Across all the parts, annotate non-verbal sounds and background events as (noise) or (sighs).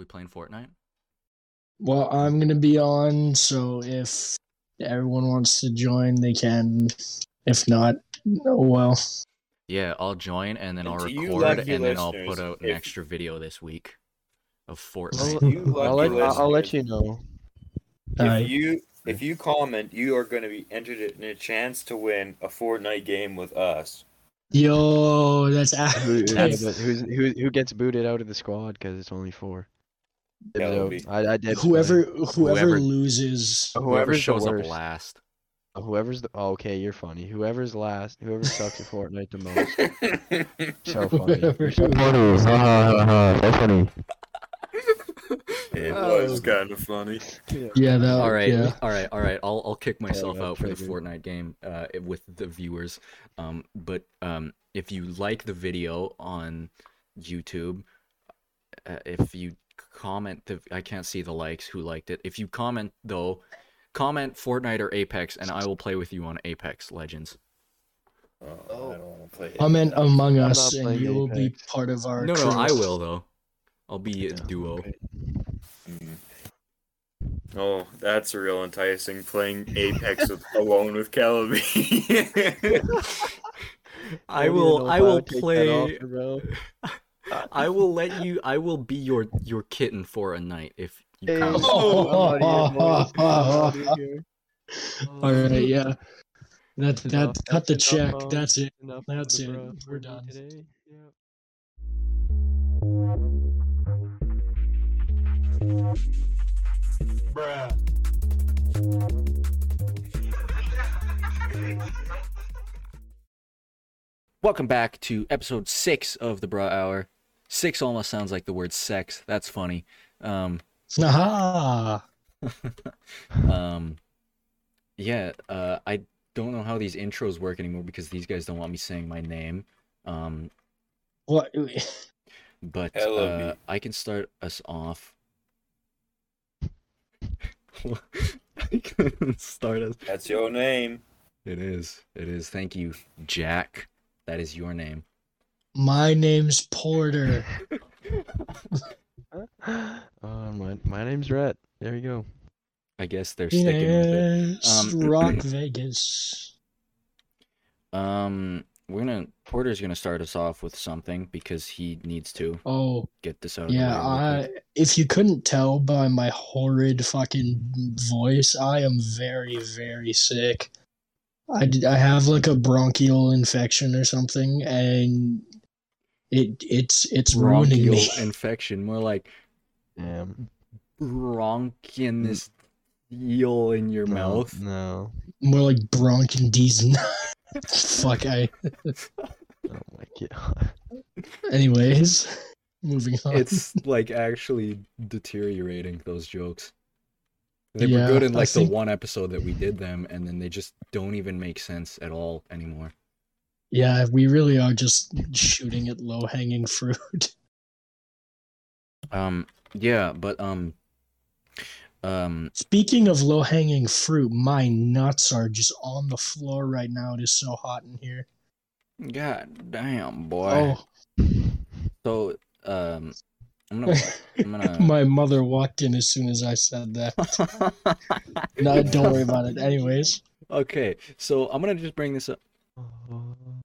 We playing Fortnite? Well, I'm gonna be on, so if everyone wants to join, they can. If not, oh well. Yeah, I'll join and then And I'll record and then I'll put out an if- extra video this week of Fortnite. (laughs) I'll let, I'll, I'll let you know. Alright. If you if you comment, you are going to be entered in a chance to win a Fortnite game with us. Yo, that's Who, active. yeah, who, who gets booted out of the squad because it's only four? That So, I, I did. whoever whoever, Whoever- loses. Whoever whoever's shows up last. Whoever's the oh, okay, you're funny. Whoever's last, whoever sucks at Fortnite the most. (laughs) So funny. Whoever- so funny. Ha ha ha ha. So funny. it Oh. was kind of funny. Yeah, that. all right, Yeah. all right, all right. I'll I'll kick myself that out for the. Fortnite game uh, with the viewers. Um, but um, if you like the video on YouTube, uh, if you comment the, I can't see the likes who liked it. If you comment though, comment Fortnite or Apex, and I will play with you on Apex Legends. Oh, I don't want to play. Comment Among I'm Us, and playing you will be part of our. No, no. I will though. I'll be a duo. okay. Mm. Oh, that's real enticing. Playing Apex (laughs) with, alone with Calabi. (laughs) (laughs) I don't will. I will would take that play. offer, bro. I will let you. I will be your your kitten for a night if you Hey, come. Oh. I'm outta here, boys. I'm outta (laughs) here. All right, yeah. That Enough. that cut the check. enough, um, That's it. Enough That's it. bro We're done. Today. Yep. (laughs) Welcome back to episode six of the Bra Hour. Six almost sounds like the word sex. That's funny. Um, Aha. (laughs) um, yeah. Uh, I don't know how these intros work anymore because these guys don't want me saying my name. Um, What? but uh. I can start us off. (laughs) (laughs) I can start us. that's your name. It is. It is. Thank you, Jack. That is your name. My name's Porter. (laughs) Uh, my my name's Rhett. There you go. I guess they're sticking with it. Um, Rock (clears throat) Vegas. Um, we're gonna Porter's gonna start us off with something because he needs to Oh, get this out. yeah. of the way I. If you couldn't tell by my horrid fucking voice, I am very, very sick. I, I have like a bronchial infection or something, and it it's it's ruining bronchial me. (laughs) infection, more like Damn. bronchian this eel in your No, mouth. No. More like bronchitis. (laughs) Fuck. I. Oh my god. Anyways, moving on. It's (laughs) like actually deteriorating those jokes. They Yeah, were good in I like think- the one episode that we did them, and then they just don't even make sense at all anymore. Yeah, we really are just shooting at low hanging fruit. (laughs) Um, yeah, but um, um, Speaking of low hanging fruit, my nuts are just on the floor right now. It is so hot in here. god damn, boy. Oh, So, um, I'm gonna, I'm gonna. (laughs) my mother walked in as soon as I said that. (laughs) No, don't worry about it. Anyways, okay, so I'm gonna just bring this up.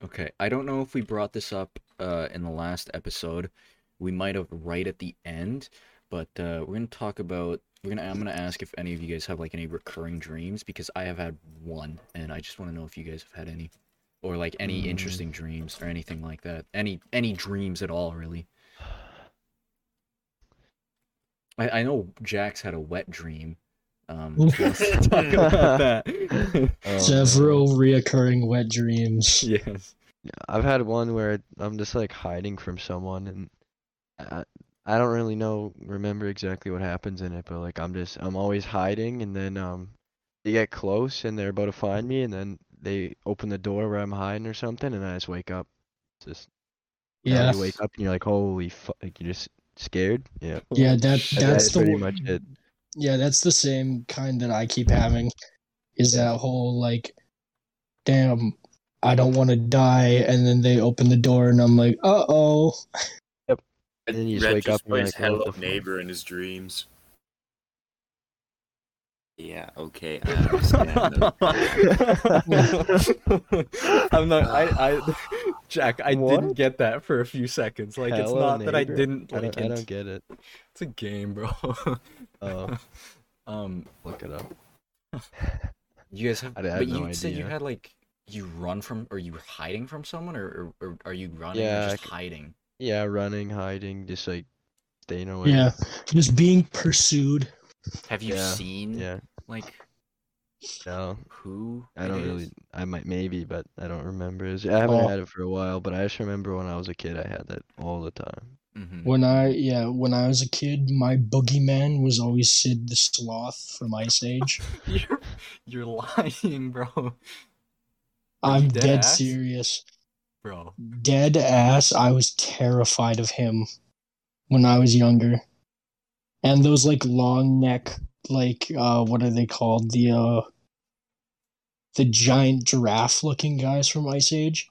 Okay, I don't know if we brought this up uh, in the last episode. We might have right at the end, but uh, we're gonna talk about. We're gonna. I'm gonna ask if any of you guys have like any recurring dreams because I have had one, and I just want to know if you guys have had any, or like any Mm. interesting dreams or anything like that. Any any dreams at all, really. (sighs) I I know Jack's had a wet dream. Um, (laughs) do you talk about that. Oh, (laughs) several reoccurring wet dreams. yes. I've had one where I'm just like hiding from someone and I, I don't really know remember exactly what happens in it, but like I'm just I'm always hiding and then um they get close and they're about to find me and then they open the door where I'm hiding or something and I just wake up. It's just Yeah, you wake up and you're like holy fuck like you're just scared. Yeah. yeah. That That- that's that's the pretty much it. Yeah, that's the same kind that I keep having. Is that whole like, damn, I don't want to die, and then they open the door, and I'm like, uh oh. Yep. And then you just Red wake up just and you're plays like, Hello? Neighbor in his dreams. Yeah, okay, I (laughs) I'm not. I. I. (sighs) Jack, I didn't get that for a few seconds. Like it's Hello, not that I didn't I like don't, I don't get it. It's a game, bro. (laughs) Oh, um, look it up. you guys have. I had but you no said you had like you run from, or you were hiding from someone, or or, or are you running Yeah, or just c- hiding? Yeah, running, hiding, just like staying away. Yeah, just being pursued. Have you Yeah, seen Yeah. like No, who? I it don't is? really. I might maybe, but I don't remember. It was- I haven't Oh. had it for a while, but I just remember when I was a kid, I had that all the time. Mhm. When I yeah, when I was a kid, my boogeyman was always Sid the Sloth from Ice Age. (laughs) You're you're lying, bro. I'm dead dead serious. Bro. Dead ass. I was terrified of him when I was younger. And those like long neck, like uh, what are they called? The uh, the giant giraffe looking guys from Ice Age.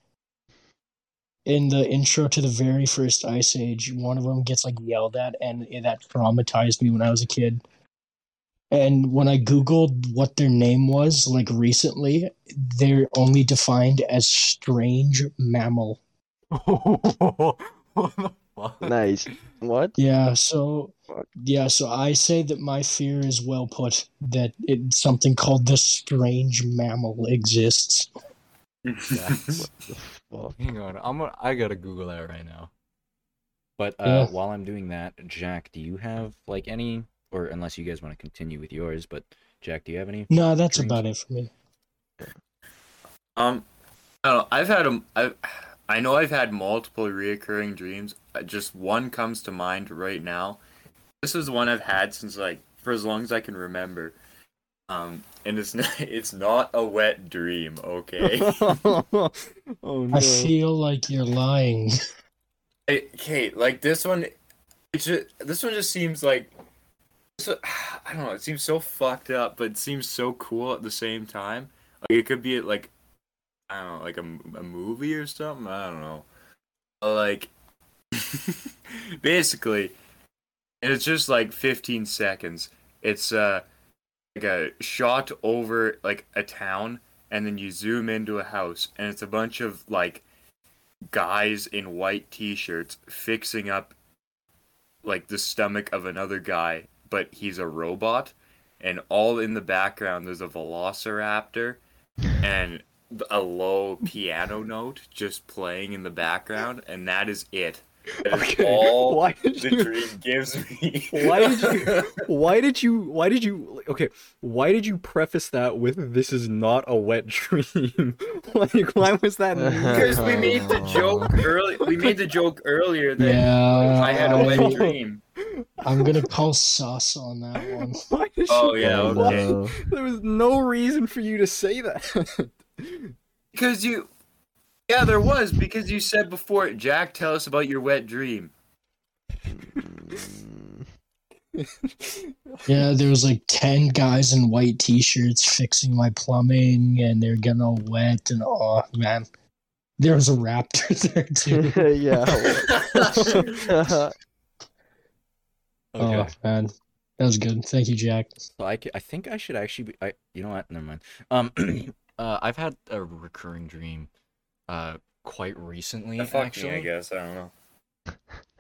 In the intro to the very first Ice Age, one of them gets like yelled at, and that traumatized me when I was a kid. And when I googled what their name was, like recently, they're only defined as strange mammal. (laughs) what the fuck? Nice. What? Yeah, so Fuck. yeah, so I say that my fear is well put. That it something called the strange mammal exists. (laughs) The fuck? Hang on, I'm gonna, I gotta Google that right now. But uh, Yeah. while I'm doing that, Jack, do you have like any, or unless you guys want to continue with yours, but Jack, do you have any? No, that's Dreams. about it for me. Um, I don't know. I've had a, I, I know I've had multiple reoccurring dreams. Uh, Just one comes to mind right now. This is one I've had since like for as long as I can remember. Um, and it's (laughs) not, it's not a wet dream, okay? (laughs) oh no! I feel like you're lying. Okay, like this one, it just, this one just seems like, so, (sighs) I don't know. It seems so fucked up, but it seems so cool at the same time. Like it could be like, I don't know, like a, a movie or something. I don't know. Like, (laughs) basically, it's just like 15 seconds. It's uh like a shot over like a town, and then you zoom into a house, and it's a bunch of like guys in white t-shirts fixing up like the stomach of another guy, but he's a robot. And all in the background there's a velociraptor and a low piano note just playing in the background, and that is it. That is Okay, all why did the you- dream gives me. Why did you? (laughs) Why did you? Why did you? Okay, why did you preface that with "This is not a wet dream"? (laughs) like, why was that? (laughs) Because we made the joke early. We made the joke earlier that Yeah, I had a wet dream. I'm gonna call sus on that one. Why did Oh you? yeah, okay. no. There was no reason for you to say that. Because you, yeah, there was because you said before. Jack, tell us about your wet dream. (laughs) Yeah, there was like ten guys in white t-shirts fixing my plumbing, and they're getting all wet. And oh man, there was a raptor (laughs) there too. (laughs) yeah. okay. Oh man, that was good. Thank you, Jack. So I, I think I should actually be. I you know what? Never mind. Um, (clears throat) uh, I've had a recurring dream, uh, quite recently. Fuck me, I guess I don't know.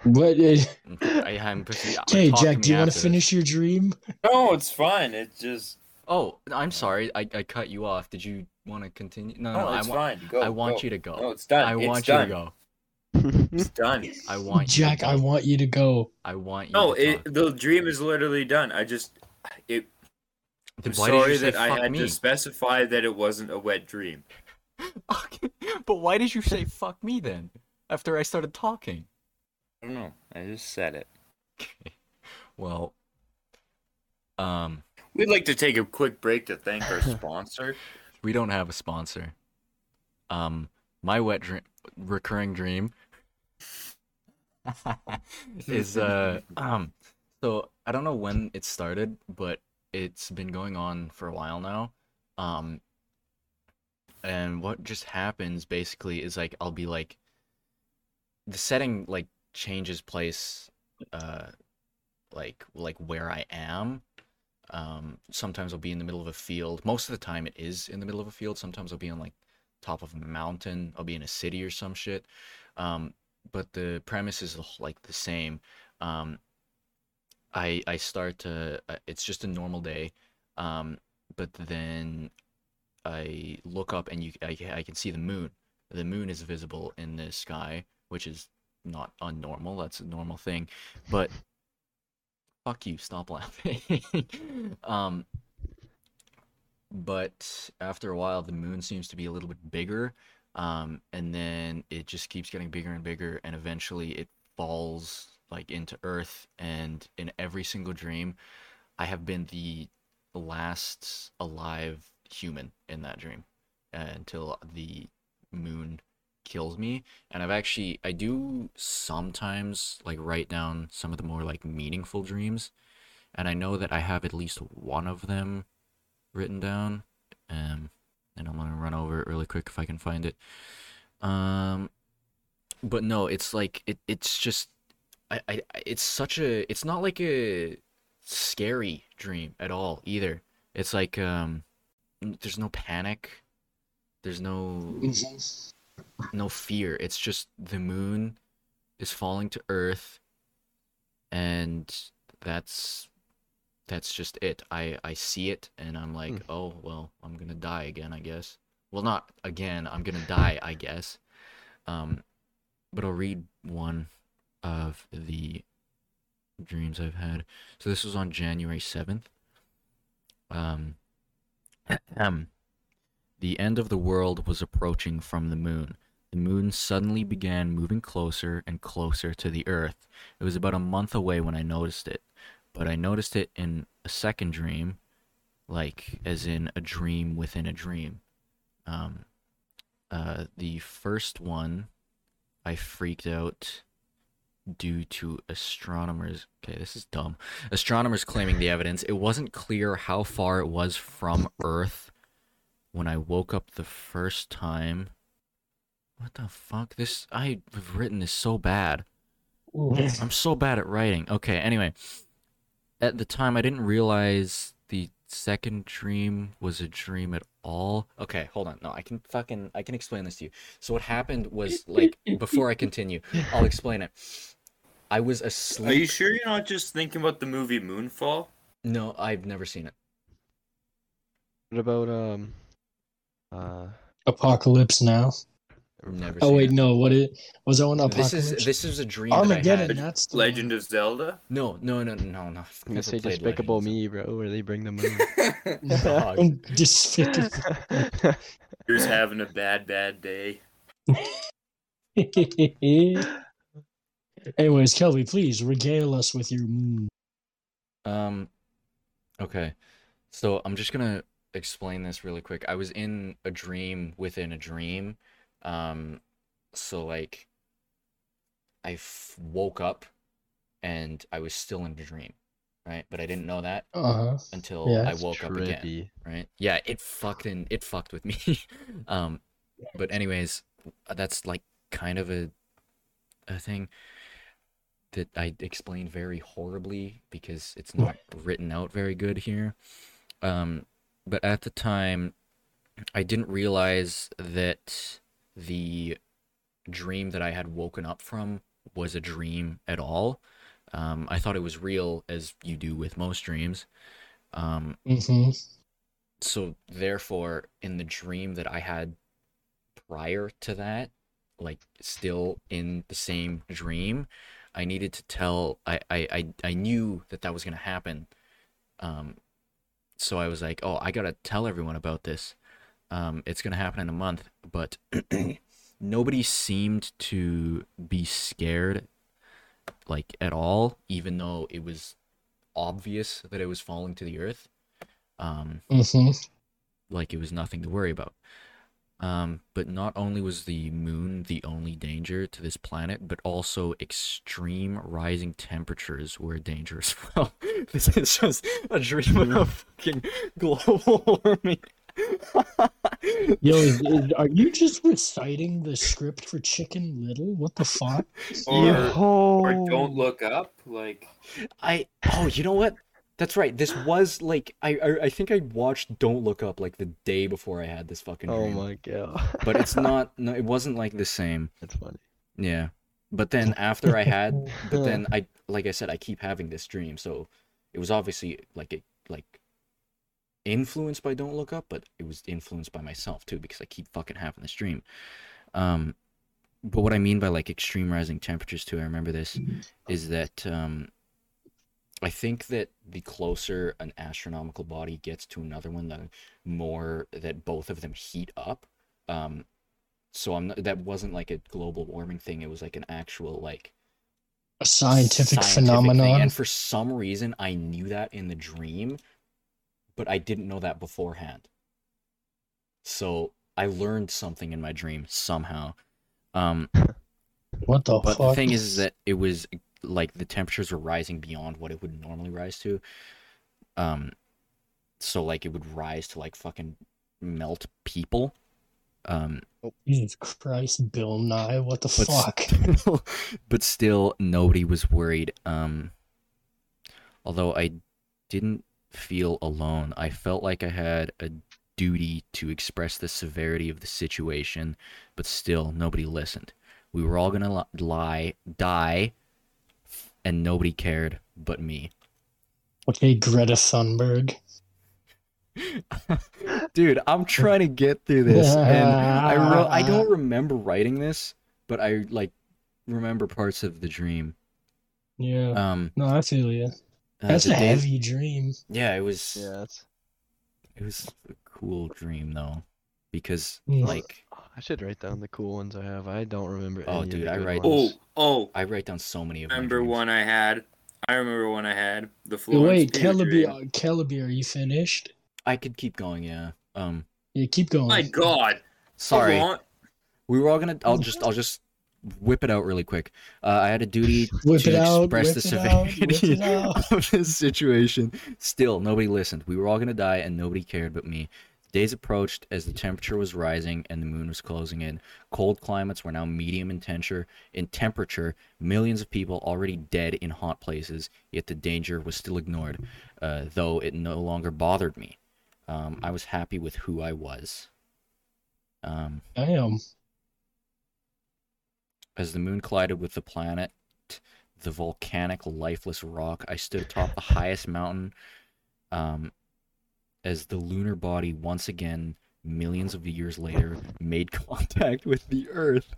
What? (laughs) I, I'm. Okay, Jack, do you want to finish your dream? No, it's fine. It's just Oh, I'm sorry. I, I cut you off. Did you want to continue? No, no. no, I it's fine. Go. I want go. you to go. No, it's done. I it's want you done. to go. It's (laughs) done. I want. Jack, you to I want you to go. I want you. No, to it, the dream is literally done. I just, it. Then I'm did you sorry say that I had me? to specify that it wasn't a wet dream. (laughs) Okay, but why did you say fuck me then? After I started talking. I don't know. I just said it. Okay. Well, um, We'd like to take a quick break to thank our (laughs) sponsor. we don't have a sponsor. Um, my wet dream, recurring dream, (laughs) is uh um. So I don't know when it started, but it's been going on for a while now. Um, and what just happens basically is like I'll be like, the setting like changes place uh like like where I am. Um sometimes I'll be in the middle of a field. Most of the time it is in the middle of a field. Sometimes I'll be on like top of a mountain. I'll be in a city or some shit. Um but the premise is like the same. Um I I start to uh, it's just a normal day. Um but then I look up and you I, I can see the moon. The moon is visible in the sky, which is not unnormal. That's a normal thing. But fuck you, stop laughing. (laughs) um but after a while the moon seems to be a little bit bigger um and then it just keeps getting bigger and bigger and eventually it falls like into earth and in every single dream I have been the last alive human in that dream uh, until the moon kills me. And i've actually i do sometimes like write down some of the more like meaningful dreams. And i know that i have at least one of them written down um and i'm gonna run over it really quick if i can find it. Um but no it's like it it's just i i it's such a it's not like a scary dream at all either. It's like um there's no panic. There's no no fear. It's just the moon is falling to earth and that's that's just it. I i see it and i'm like Hmm. oh well i'm gonna die again i guess. Well not again i'm gonna die i guess. Um but i'll read one of the dreams i've had so this was on january 7th um (clears throat) um, the end of the world was approaching from the moon. The moon suddenly began moving closer and closer to the earth. It was about a month away when I noticed it, but I noticed it in a second dream, like as in a dream within a dream. Um, uh, the first one, I freaked out due to astronomers. Okay, this is dumb. Astronomers claiming the evidence. It wasn't clear how far it was from Earth when I woke up the first time. What the fuck? This I've written this so bad. I'm so bad at writing. Okay, anyway. At the time I didn't realize the second dream was a dream at all. Okay, hold on. No, I can fucking I can explain this to you. So what happened was like before I continue, I'll explain it. I was asleep. Are you sure you're not just thinking about the movie Moonfall? No, I've never seen it. What about um uh Apocalypse Now. Never Oh wait, it. no. What it was that one? This is this is a dream that I Armageddon. had. That's the Legend of Zelda? No, no, no, no, no. I've I'm gonna say Despicable Legends. Me, bro, where they bring the (laughs) moon. Dog. (laughs) Despicable. You're just having a bad, bad day. (laughs) Anyways, Kelby, please regale us with your moon. Um, okay. So I'm just gonna explain this really quick. I was in a dream within a dream. Um, so like, I f- woke up, and I was still in a dream, right? But I didn't know that Uh huh. until Yeah. I woke up again. Right? Yeah, it fucked in it fucked with me. (laughs) um, but anyways, that's like kind of a a thing that I explained very horribly because it's not written out very good here. Um, but at the time, I didn't realize that the dream that I had woken up from was a dream at all. Um, I thought it was real, as you do with most dreams. Um, Mm-hmm. so therefore in the dream that i had prior to that like still in the same dream i needed to tell i i i, I knew that that was going to happen um so i was like oh i gotta tell everyone about this um it's going to happen in a month but (clears throat) nobody seemed to be scared like at all even though it was obvious that it was falling to the earth um Mm-hmm. like it was nothing to worry about. Um, but not only was the moon the only danger to this planet, but also extreme rising temperatures were a danger (laughs) as well. (laughs) this is just a dream of fucking global (laughs) warming. Yo, is, is- are you just reciting the script for Chicken Little? What the fuck? Or, or don't look up. Like I oh, you know what? That's right. This was like I I, I think I watched Don't Look Up like the day before I had this fucking Oh my god. But it's (laughs) not. No, it wasn't like the same. That's funny. Yeah. But then after I had, but then (laughs) I like I said I keep having this dream, so it was obviously like it like influenced by Don't Look Up, but it was influenced by myself too because I keep fucking having this dream. Um, but what I mean by like extreme rising temperatures too, I remember this, is that um, I think that the closer an astronomical body gets to another one, the more that both of them heat up. Um, so I'm not, that wasn't like a global warming thing. It was like an actual like A scientific, thing. phenomenon. And for some reason, I knew that in the dream, but I didn't know that beforehand. So I learned something in my dream somehow. Um, (laughs) What the but fuck? the thing is, is that it was like the temperatures were rising beyond what it would normally rise to. Um, so like it would rise to like fucking melt people. Um, oh, Jesus Christ, Bill Nye, what the but fuck? (laughs) Still, but still, nobody was worried. Um, although I didn't feel alone, I felt like I had a duty to express the severity of the situation, but still, nobody listened. We were all gonna li- lie, die, and nobody cared but me. Okay, Greta Thunberg. (laughs) Dude, I'm trying to get through this, and I wrote. I don't remember writing this, but I like remember parts of the dream. Yeah. Um, No, I feel you. uh, That's the a day- heavy dream. Yeah, it was. Yeah, that's. It was a cool dream though, because Mm. like I should write down the cool ones I have. I don't remember. Oh, any of dude, the I write- oh ones. oh. I write down so many of my Remember dreams. one I had. I remember one I had. The Yo, Florence wait, Pugh Celebi, uh, Celebi, are you finished? I could keep going. Yeah. Um. Yeah, keep going. My God. Sorry. We were all gonna. I'll just. I'll just whip it out really quick. Uh, I had a duty (laughs) Whip to it out, express whip the it out, whip severity (laughs) out. of this situation. Still, nobody listened. We were all gonna die, and nobody cared but me. Days approached as the temperature was rising and the moon was closing in. Cold climates were now medium in temperature. In temperature, millions of people already dead in hot places. Yet the danger was still ignored, uh, though it no longer bothered me. Um, I was happy with who I was. Um, Damn. as the moon collided with the planet, the volcanic, lifeless rock, I stood atop the highest mountain. Um, as the lunar body once again, millions of years later, made (laughs) contact with the Earth.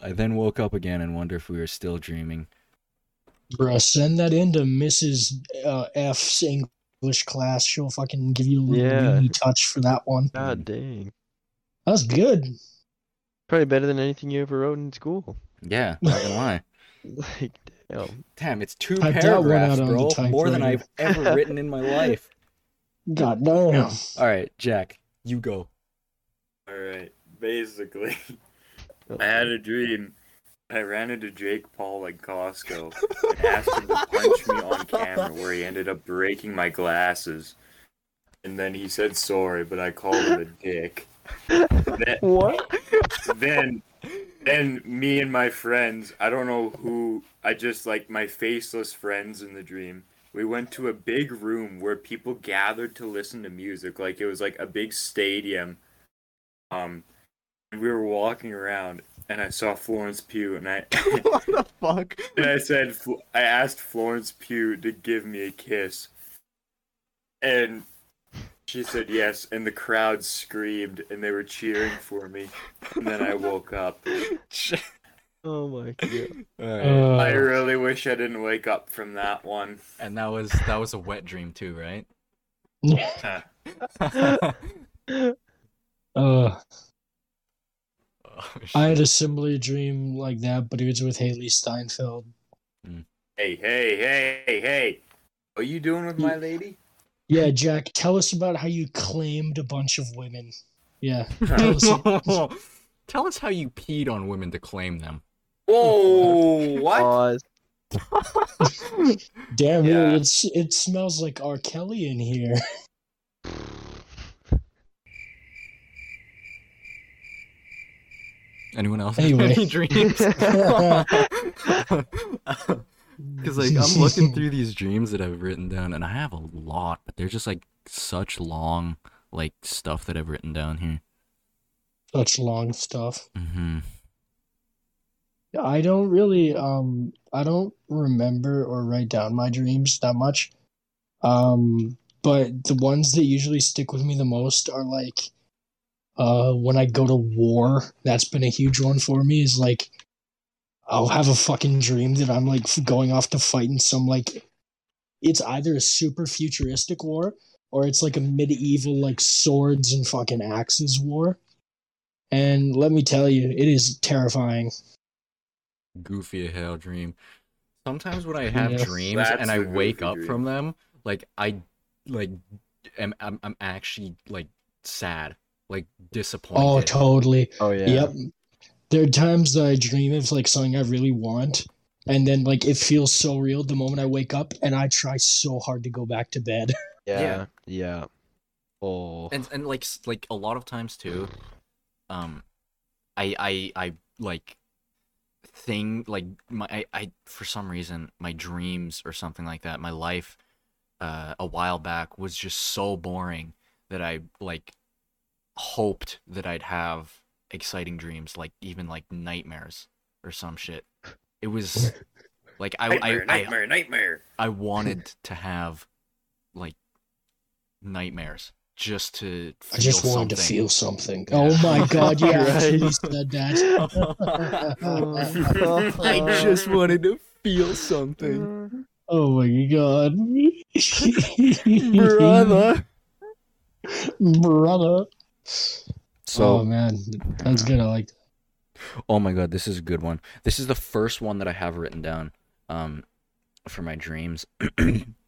I then woke up again and wonder if we were still dreaming. Bruh, send that in to Mrs. Uh, F's English class. She'll fucking give you a little Yeah. touch for that one. God dang. That was good. Probably better than anything you ever wrote in school. Yeah, not gonna (laughs) lie. Like, damn. Damn, it's two Typed that one paragraphs, out on the bro. More than I've ever written in my life. (laughs) God damn. All right, Jack, you go. All right. Basically, (laughs) I had a dream. I ran into Jake Paul at Costco and asked him to punch me on camera, where he ended up breaking my glasses. And then he said sorry, but I called him a dick. Then, What? then, then me and my friends, I don't know who, I just like my faceless friends in the dream. We went to a big room where people gathered to listen to music, like it was like a big stadium. Um, and we were walking around, and I saw Florence Pugh, and I (laughs) what the fuck? (laughs) and I said, I asked Florence Pugh to give me a kiss, and she said yes, and the crowd screamed, and they were cheering for me, and then I woke up. (laughs) Oh my god. (laughs) Alright. Uh, I really wish I didn't wake up from that one. And that was that was a wet dream too, right? (laughs) uh, Oh, I had a similar dream like that, but it was with Hailee Steinfeld. Hey, hey, hey, hey! What are you doing with my lady? Yeah, Jack, tell us about how you claimed a bunch of women. Yeah. (laughs) Tell us, Tell us how you peed on women to claim them. Whoa! (laughs) What? Pause. (laughs) Damn yeah. it! It's it smells like R. Kelly in here. (laughs) Anyone else? Anyway. Any dreams? Because like I'm looking through these dreams that I've written down, and I have a lot, but they're just like such long, like stuff that I've written down here. Such long stuff. Mm-hmm. I don't really um I don't remember or write down my dreams that much. Um but the ones that usually stick with me the most are like uh when I go to war. That's been a huge one for me is like I'll have a fucking dream that I'm like going off to fight in some like it's either a super futuristic war or it's like a medieval like swords and fucking axes war. And let me tell you, it is terrifying. Goofy hell dream. Sometimes when I have Yeah. dreams and I wake up dream. from them, like I like am I'm, I'm actually like sad, like disappointed. Oh, totally. Oh yeah. Yep. There are times that I dream of like something I really want, and then like it feels so real the moment I wake up, and I try so hard to go back to bed. (laughs) Yeah. Yeah. Oh. and and like like a lot of times too um i i i like thing like my I, I for some reason my dreams or something like that my life uh a while back was just so boring that i like hoped that i'd have exciting dreams like even like nightmares or some shit it was like i Nightmare, I, I nightmare, nightmare. I wanted to have like nightmares just to I just feel wanted to feel something. Yeah. Oh my (laughs) god, yeah, Right. actually said that. (laughs) I just wanted to feel something. (laughs) Oh my god. Brother. Brother. So oh man, that's good. I like Oh my god, this is a good one. This is the first one that I have written down um for my dreams. (clears throat)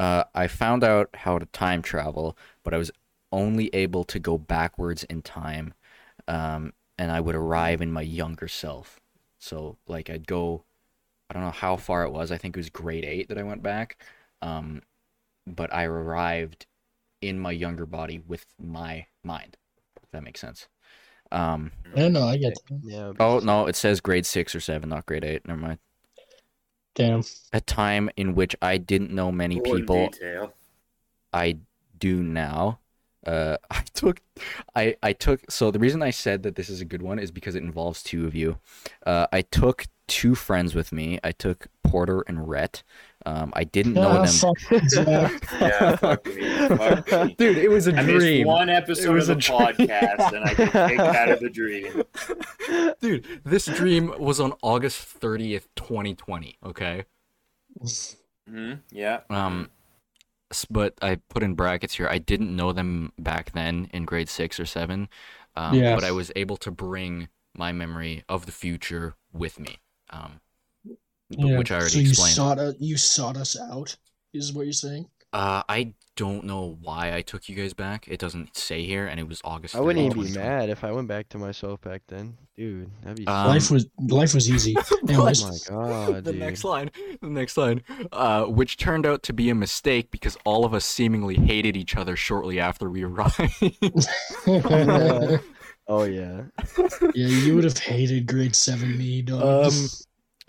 uh I found out how to time travel, but I was only able to go backwards in time. Um and I would arrive in my younger self. So like I'd go I don't know how far it was. I think it was grade 8 that I went back. Um but I arrived in my younger body with my mind. If that makes sense. Um I don't. I get that. Yeah. Oh no, it says grade six or seven, not grade eight. Never mind. Damn. A time in which I didn't know many More people detail. I do now. Uh, (laughs) I took, I I took. So the reason I said that this is a good one is because it involves two of you. Uh, I took two friends with me. I took Porter and Rhett. Um, I didn't know Ah, them. fuck (laughs) Yeah, fuck me. Fuck me. Dude, it was a I missed dream. one episode was of a the dream. podcast, and I get kicked out of the dream. (laughs) Dude, this dream was on August thirtieth, twenty twenty. Okay. hmm Yeah. Um, but I put in brackets here. I didn't know them back then in grade six or seven. Um, Yeah. But I was able to bring my memory of the future with me. Um, Yeah, which I already so you explained. sought us, you sought us out, is what you're saying? Uh, I don't know why I took you guys back. It doesn't say here, and it was August. I wouldn't even be mad if I went back to myself back then, dude. That'd be. Um, life was life was easy. (laughs) oh my god, the dude. next line, the next line, uh, which turned out to be a mistake because all of us seemingly hated each other shortly after we arrived. Yeah. (laughs) (laughs) Oh yeah. yeah, you would have hated grade seven me, dog. Um,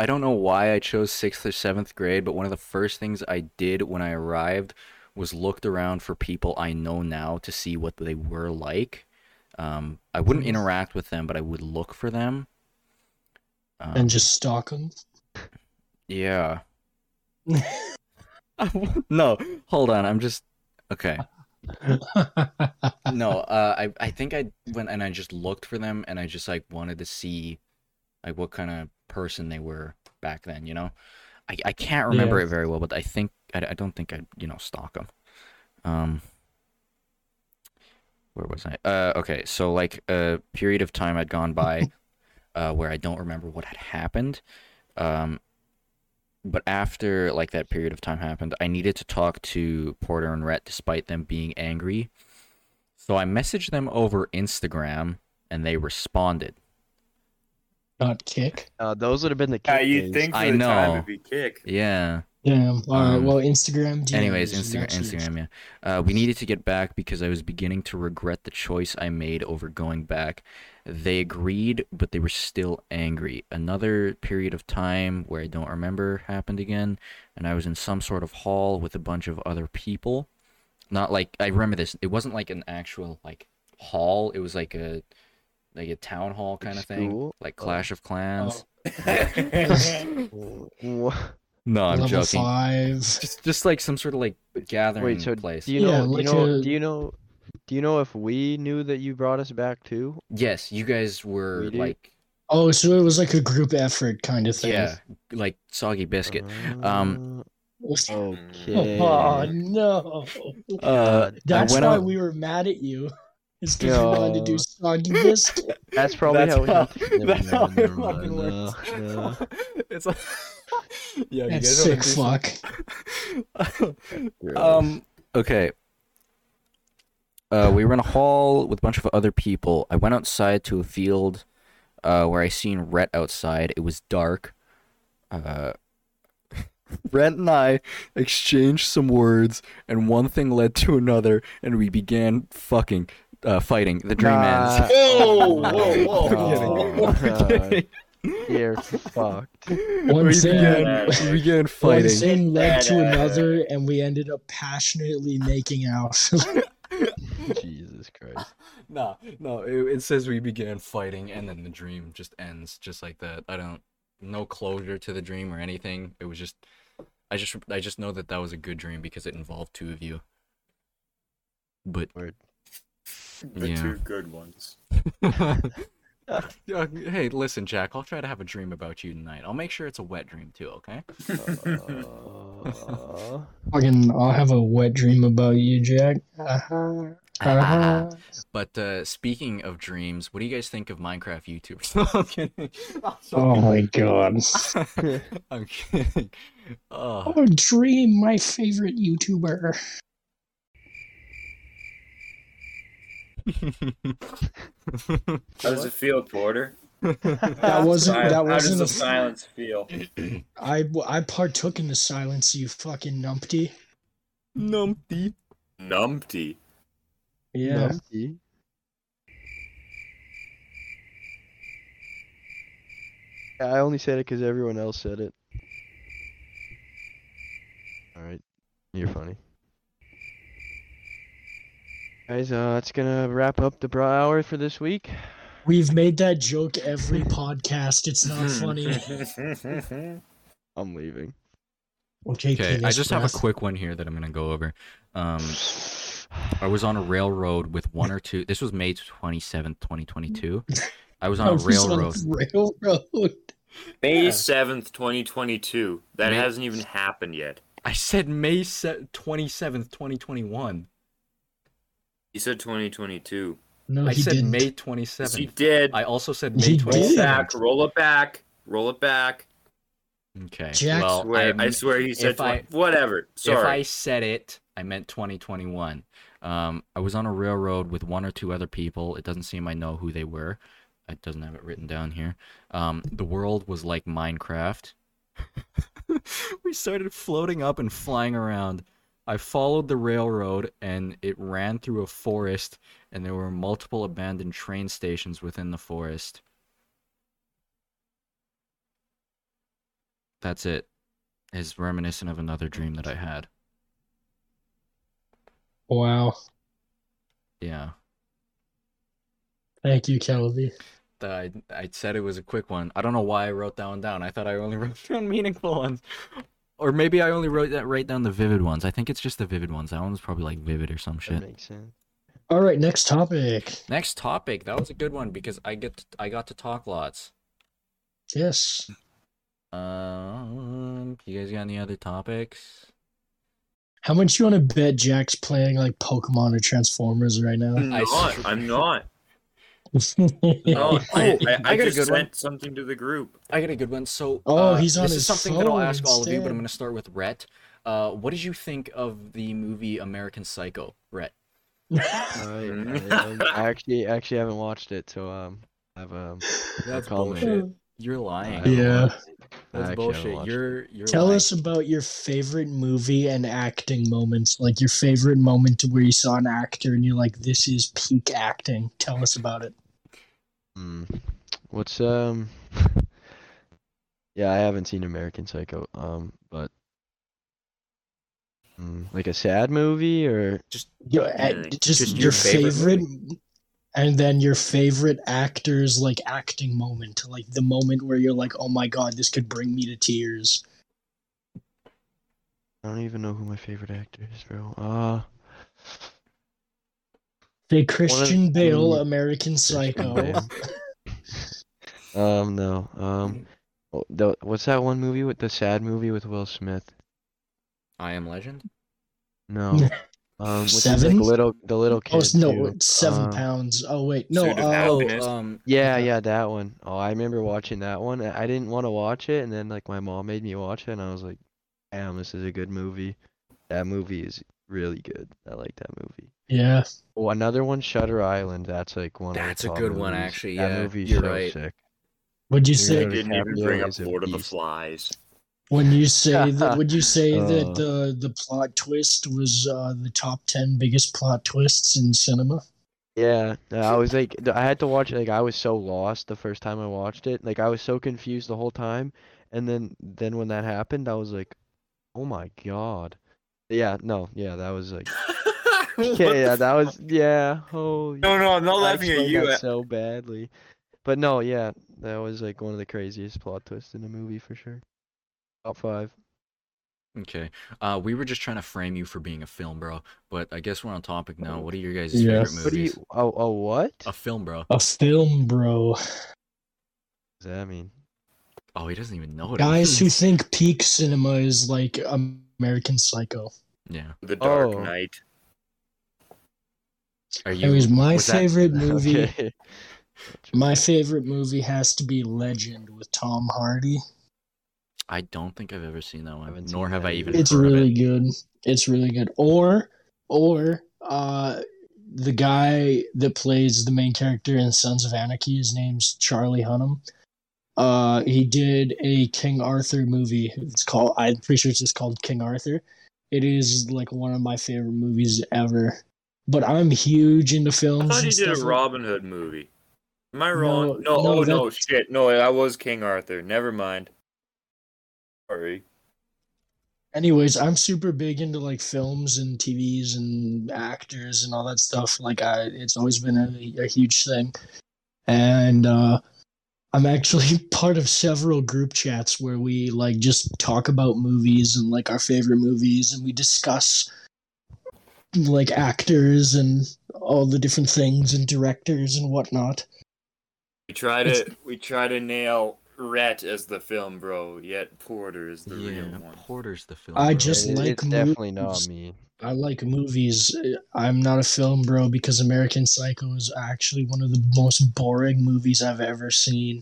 I don't know why I chose sixth or seventh grade, but one of the first things I did when I arrived was looked around for people I know now to see what they were like. Um, I wouldn't Mhm. interact with them, but I would look for them. Um, and just stalk them. yeah. (laughs) (laughs) no, hold on. I'm just okay. No, (laughs) uh, I I think I went and I just looked for them, and I just like wanted to see, like what kind of person they were back then. You know, I I can't remember Yeah. it very well, but I think I, I don't think I you know stalk them. Um, where was I? Uh, okay, so like a period of time had gone by, (laughs) uh, where I don't remember what had happened. Um, but after like that period of time happened, I needed to talk to Porter and Rhett despite them being angry. So I messaged them over Instagram and they responded. Not kick. Uh, those would have been the Yeah, you'd think for I the know. time it'd be kick. Yeah. Damn. All right. Um, Well, Instagram. DMs, Anyways, Instagram. Instagram, yeah. Uh, we needed to get back because I was beginning to regret the choice I made over going back, They agreed, but they were still angry. Another period of time where I don't remember happened again, and I was in some sort of hall with a bunch of other people. Not like I remember this. It wasn't like an actual like hall. It was like a like a town hall kind of thing, School? like Oh. Clash of Clans. (laughs) Wha- No, I'm Level joking. five. Just just like some sort of like gathering Wait, so place. do you Yeah, know? like do you know? a- Do you know? Do you know if we knew that you brought us back too? Yes, you guys were We did? like Oh, so it was like a group effort kind of thing. yeah, like soggy biscuit. Um, Uh, okay. (laughs) Oh no. Uh, That's went why out. we were mad at you. It's because you wanted to do Yo. soggy biscuit. That's probably That's how. how, he- never that's how it fucking works. no, (laughs) no. it's like, (laughs) yeah, you That guys wanna sick fuck. (laughs) um, okay. Uh, we were in a hall with a bunch of other people. I went outside to a field, uh, where I seen Rhett outside. It was dark. Uh, Rhett and I exchanged some words, and one thing led to another, and we began fucking, uh, fighting. The dream Nah. ends. Whoa, whoa, whoa. No. (laughs) We're kidding. (laughs) You're fucked. One we thing, began, we began one fighting. thing led to another, and we ended up passionately making out. (laughs) Jesus Christ. No, no, it, it says we began fighting and then the dream just ends just like that. I don't no closure to the dream or anything. It was just I just I just know that that was a good dream because it involved two of you. But The Yeah. two good ones. Yeah, (laughs) (laughs) hey, listen, Jack, I'll try to have a dream about you tonight. I'll make sure it's a wet dream too, okay? Uh, Fucking, I'll have a wet dream about you, Jack. Uh-huh. (laughs) Uh-huh. But uh speaking of dreams, what do you guys think of Minecraft YouTubers? No, I'm kidding. I'm Oh my god. I'm kidding. Oh. Oh, Dream, my favorite YouTuber. How does it feel, Porter? That wasn't. Sil- That How does wasn't. the A, silence feel? I I partook in the silence. You fucking numpty. Numpty. Numpty. Yeah. Numpty. I only said it because everyone else said it. Alright. You're funny. Guys, uh, that's gonna wrap up the bra hour for this week. We've made that joke every (laughs) podcast. It's not funny. (laughs) I'm leaving. Okay, Okay, I penis just have a quick one here that I'm gonna go over. Um, I was on a railroad with one or two. This was May 27th, 2022. I was on (laughs) I a was railroad. on a railroad. May Yeah. 7th, 2022. That May- hasn't even happened yet. I said May se- 27th, 2021. You said 2022. No, I he said didn't. May Yes, 27th. you did. I also said May did. Roll 27th. back, roll it back, roll it back. Okay. Jack- well, Swear, I, I'm- swear he said if I- 20 whatever. If I said it, I meant 2021. Um, I was on a railroad with one or two other people. It doesn't seem I know who they were. It doesn't have it written down here. Um, the world was like Minecraft. (laughs) we started floating up and flying around. I followed the railroad and it ran through a forest, and there were multiple abandoned train stations within the forest. That's it. Is reminiscent of another dream that I had. Wow. Yeah. Thank you, Kelby. I I said it was a quick one. I don't know why I wrote that one down. I thought I only (laughs) wrote down meaningful ones, or maybe I only wrote that write down the vivid ones. I think it's just the vivid ones. That one's probably like vivid or some That shit. makes sense. All right, next topic. Next topic. That was a good one because I get to, I got to talk lots. Yes. Um, you guys got any other topics? How much you want to bet Jack's playing like Pokemon or Transformers right now? I'm I not. s- I'm not. Oh, (laughs) I, I, I, I got a just good one. something to the group. I got a good one. So, Oh, uh, he's on this his is something that I'll phone ask all of you, but I'm going to start with Rhett. Uh, what did you think of the movie American Psycho, Rhett? I, I, (laughs) um, I actually actually haven't watched it, so um, I've um. That's comment. bullshit. You're lying. haven't Yeah. watched it. I That's bullshit. You're you're Tell lying. us about your favorite movie and acting moments. Like your favorite moment where you saw an actor and you're like, this is peak acting. Tell us about it. Hmm. What's um? yeah, I haven't seen American Psycho. Um, but. Mm, like a sad movie or Yo, Yeah, uh, just, just your, your favorite favorite, and then your favorite actor's like acting moment, like the moment where you're like, "Oh my god, this could bring me to tears." I don't even know who my favorite actor is, bro. Uh Say Christian Bale, mm, American Psycho. Bale. (laughs) um no. Um oh, the, what's that one movie with the sad movie with Will Smith? I am Legend. No. (laughs) Um what's his, like, Seven? little the little kid. Oh no, too. seven Um, pounds. Oh wait, no. Pursuit of Happiness. Oh, um, Yeah, yeah, that one. Oh, I remember watching that one. I I didn't want to watch it, and then like my mom made me watch it, and I was like, "Damn, this is a good movie." That movie is really good. I like that movie. yeah. Oh, another one, Shutter Island. That's like one. Of. That's a of the top good one, movies. actually, That yeah, movie's you're so right. sick. Would you say right. Didn't even bring up is Lord of the. Flies. when you say (laughs) that? Would you say Uh. that the the plot twist was uh, the top ten biggest plot twists in cinema? Yeah, I was like, I had to watch it. Like, I was so lost the first time I watched it. Like, I was so confused the whole time, and then then when that happened, I was like, "Oh my god!" Yeah, no, yeah, that was like, (laughs) okay, yeah, the that was yeah. Holy, No, no, I'm not laughing at you. that so badly, but no, yeah, that was like one of the craziest plot twists in a movie for sure. Top five. okay. Uh, we were just trying to frame you for being a film bro, but I guess we're on topic now. What are your guys' Yeah. favorite What you? movies? Oh, oh, what? A film bro. A film, bro. What does that mean? Oh, he doesn't even know it Guys who think peak cinema is like American Psycho. Yeah. The Dark Oh. Knight. Are you? Anyways, my was that- favorite (laughs) movie. Okay. (laughs) My favorite movie has to be Legend with Tom Hardy. I don't think I've ever seen that one, Haven't nor seen have I even It's heard really of it. good. It's really good. Or or uh the guy that plays the main character in Sons of Anarchy, his name's Charlie Hunnam. Uh he did a King Arthur movie. It's called I'm pretty sure it's just called King Arthur. It is like one of my favorite movies ever. But I'm huge into I films. thought he did a like- Robin Hood movie. Am I wrong? No, No, no, oh no, shit. No, I was King Arthur. Never mind. Sorry. anyways i'm super big into like films and tvs and actors and all that stuff like i it's always been a, a huge thing and uh i'm actually (laughs) part of several group chats where we like just talk about movies and like our favorite movies and we discuss like actors and all the different things and directors and whatnot We try It's- to we try to nail Rhet as the film bro, yet Porter is the real one. Porter's the film. I bro. just It- like it's definitely not me. I like movies. I'm not a film bro because American Psycho is actually one of the most boring movies I've ever seen.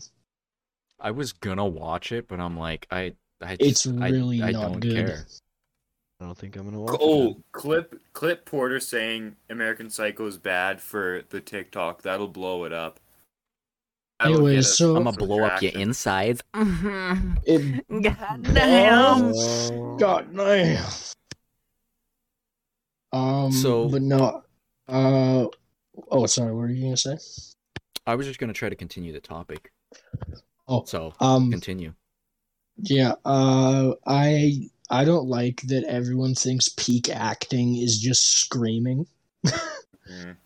I was gonna watch it, but I'm like, I, I It's just- I- really I, not don't good. care. I don't think I'm gonna watch Oh, it. clip clip Porter saying American Psycho is bad for the TikTok. That'll blow it up. That'll Anyways, so- I'm gonna blow up your insides. Mm-hmm. (laughs) It God damn. God damn. Um. So- but no. Uh. Oh, sorry. What were you gonna say? I was just gonna try to continue the topic. Oh. So Um. continue. Yeah. Uh. I. I don't like that everyone thinks peak acting is just screaming. Mm.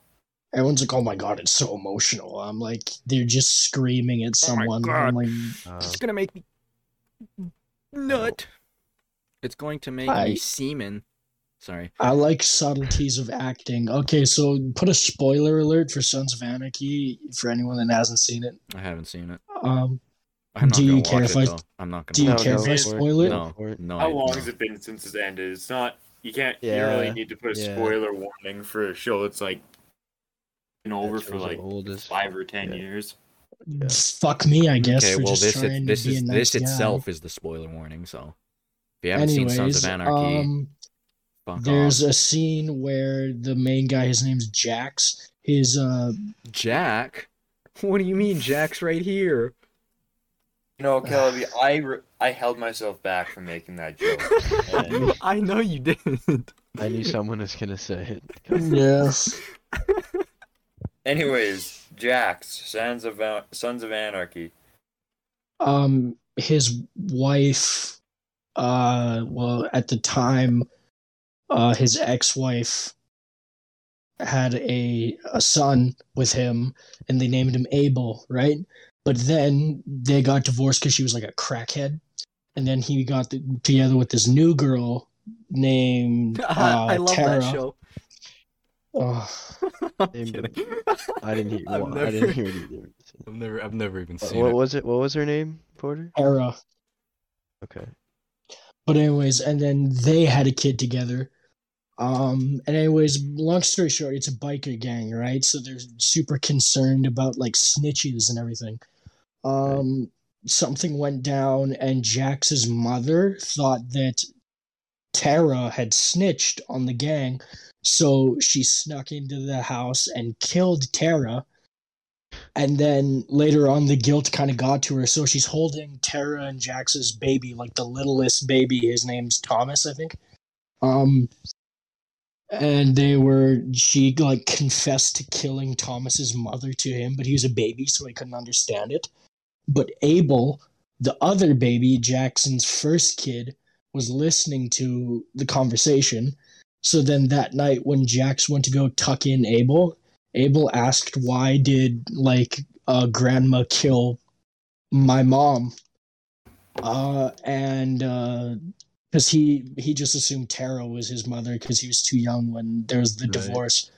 Everyone's like, "Oh my god, it's so emotional." I'm like, they're just screaming at someone. Oh my someone. I'm God. like, Uh, It's gonna make me nut. It's going to make I- me semen. Sorry. I like subtleties of acting. Okay, so put a spoiler alert for Sons of Anarchy for anyone that hasn't seen it. I haven't seen it. Um, I'm not Do you care watch if it I- though. I'm not do you gonna. no, care go if I spoil it? No. No. How I, long no. has it been since it's ended? It's not. You can't. Yeah, You really need to put a yeah. spoiler warning for a show that's like been over for like old as- five or ten yeah. years. Yeah. Fuck me, I guess. Okay, for well just this trying it, to this is a this guy. itself is the spoiler warning. So if you haven't Anyways, seen Sons of Anarchy, um, fuck there's off. a scene where the main guy, his name's Jax. His uh, Jack. What do you mean, Jack's right here? You know, I re- I held myself back from making that joke. (laughs) I know you didn't. I knew someone was gonna say it. yeah, (laughs) anyways, Jax, Sons of An- Sons of Anarchy. um his wife uh well at the time uh his ex-wife had a a son with him and they named him Abel right but then they got divorced cuz she was like a crackhead and then he got the, together with this new girl named (laughs) uh, I love Tara. that show. Oh, (laughs) I'm kidding. I didn't hear. (laughs) I've Well, I didn't hear it. I've never, I've never even seen what it. was it? What was her name, Porter? Tara Okay. But anyways, and then they had a kid together. Um, and anyways, long story short, it's a biker gang, right? So they're super concerned about like snitches and everything. Um, something went down, and Jax's mother thought that Tara had snitched on the gang, so she snuck into the house and killed Tara. And then later on, the guilt kind of got to her, so she's holding Tara and Jax's baby, like the littlest baby. His name's Thomas, I think. Um, and they were she like confessed to killing Thomas's mother to him, but he was a baby, so he couldn't understand it. But Abel, the other baby, Jackson's first kid, was listening to the conversation. So then that night, when Jax went to go tuck in Abel, Abel asked, "Why did like uh, Grandma kill my mom?" Uh, and because he he just assumed Tara was his mother because he was too young when there was the Right. divorce.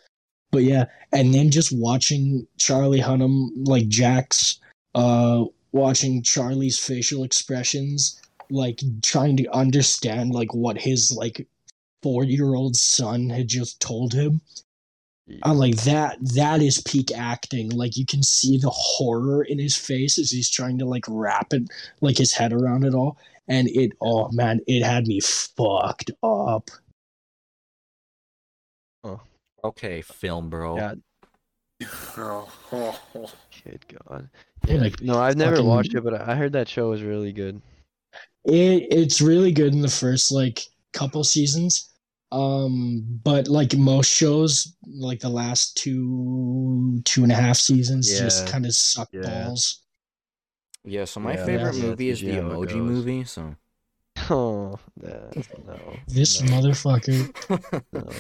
But yeah, and then just watching Charlie Hunnam like Jack's, uh, watching Charlie's facial expressions, like trying to understand like what his like four year old son had just told him. I'm like that that is peak acting. Like you can see the horror in his face as he's trying to like wrap it like his head around it all. And it oh man, it had me fucked up. Okay, film bro. Yeah. (laughs) Oh, Kid God. Yeah, like No, I've never fucking- watched it, but I I heard that show was really good. it it's really good in the first like couple seasons. Um, but like most shows, like the last two two and a half seasons just kind of suck Yeah. balls. Yeah, so my Yeah, favorite that's- movie is the usually how it Emoji goes. Movie. So (laughs) Oh, no. This no, motherfucker. no.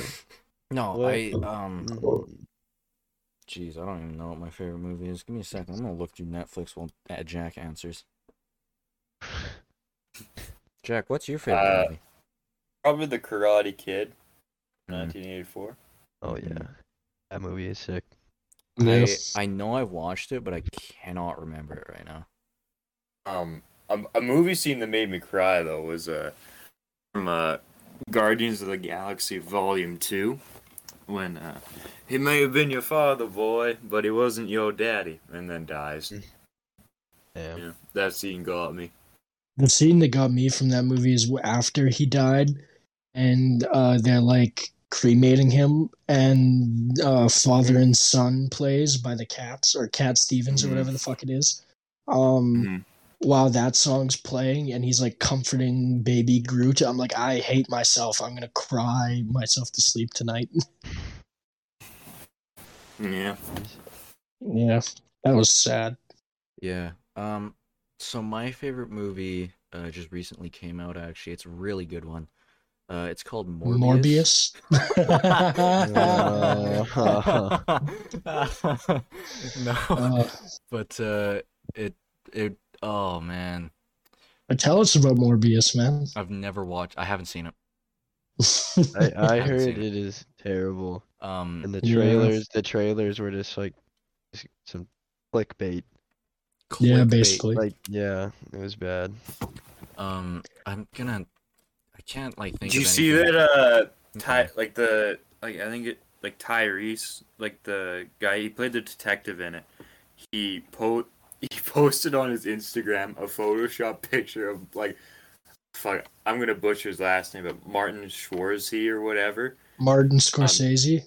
(laughs) no, What? I um, jeez, I don't even know what my favorite movie is. Give me a second. I'm gonna look through Netflix while Jack answers. (laughs) Jack, what's your favorite Uh, movie? Probably The Karate Kid, Mm. 1984. Oh yeah, that movie is sick. I I know I've watched it, but I cannot remember it right now. Um, a, a movie scene that made me cry though was uh from uh Guardians of the Galaxy Volume Two, when uh he may have been your father, boy, but he wasn't your daddy, and then dies. Damn. Yeah, that scene got me. The scene that got me from that movie is after he died, and uh, they're like cremating him, and uh, father and son plays by the Cats or Cat Stevens or Mhm. whatever the fuck it is. Um, Mhm. While that song's playing, and he's like comforting baby Groot, I'm like, I hate myself. I'm gonna cry myself to sleep tonight. (laughs) Yeah. yeah, that was sad. Yeah. Um. So my favorite movie uh, just recently came out. Actually, it's a really good one. Uh, it's called Morbius. Morbius. (laughs) (laughs) no, Uh, but uh, it it oh man, but tell us about Morbius, man. I've never watched. I haven't seen it. I, (laughs) I heard it. it is terrible, Um, and the Yeah. trailers the trailers were just like some clickbait. Yeah, basically. Like yeah, it was bad. Um, I'm gonna. I can't like think. Did you see that? Uh, Ty like the like I think it like Tyrese, like the guy he played the detective in it. He po he posted on his Instagram a Photoshop picture of like fuck I'm gonna butcher his last name, but Martin Schwarzy or whatever. Martin Scorsese.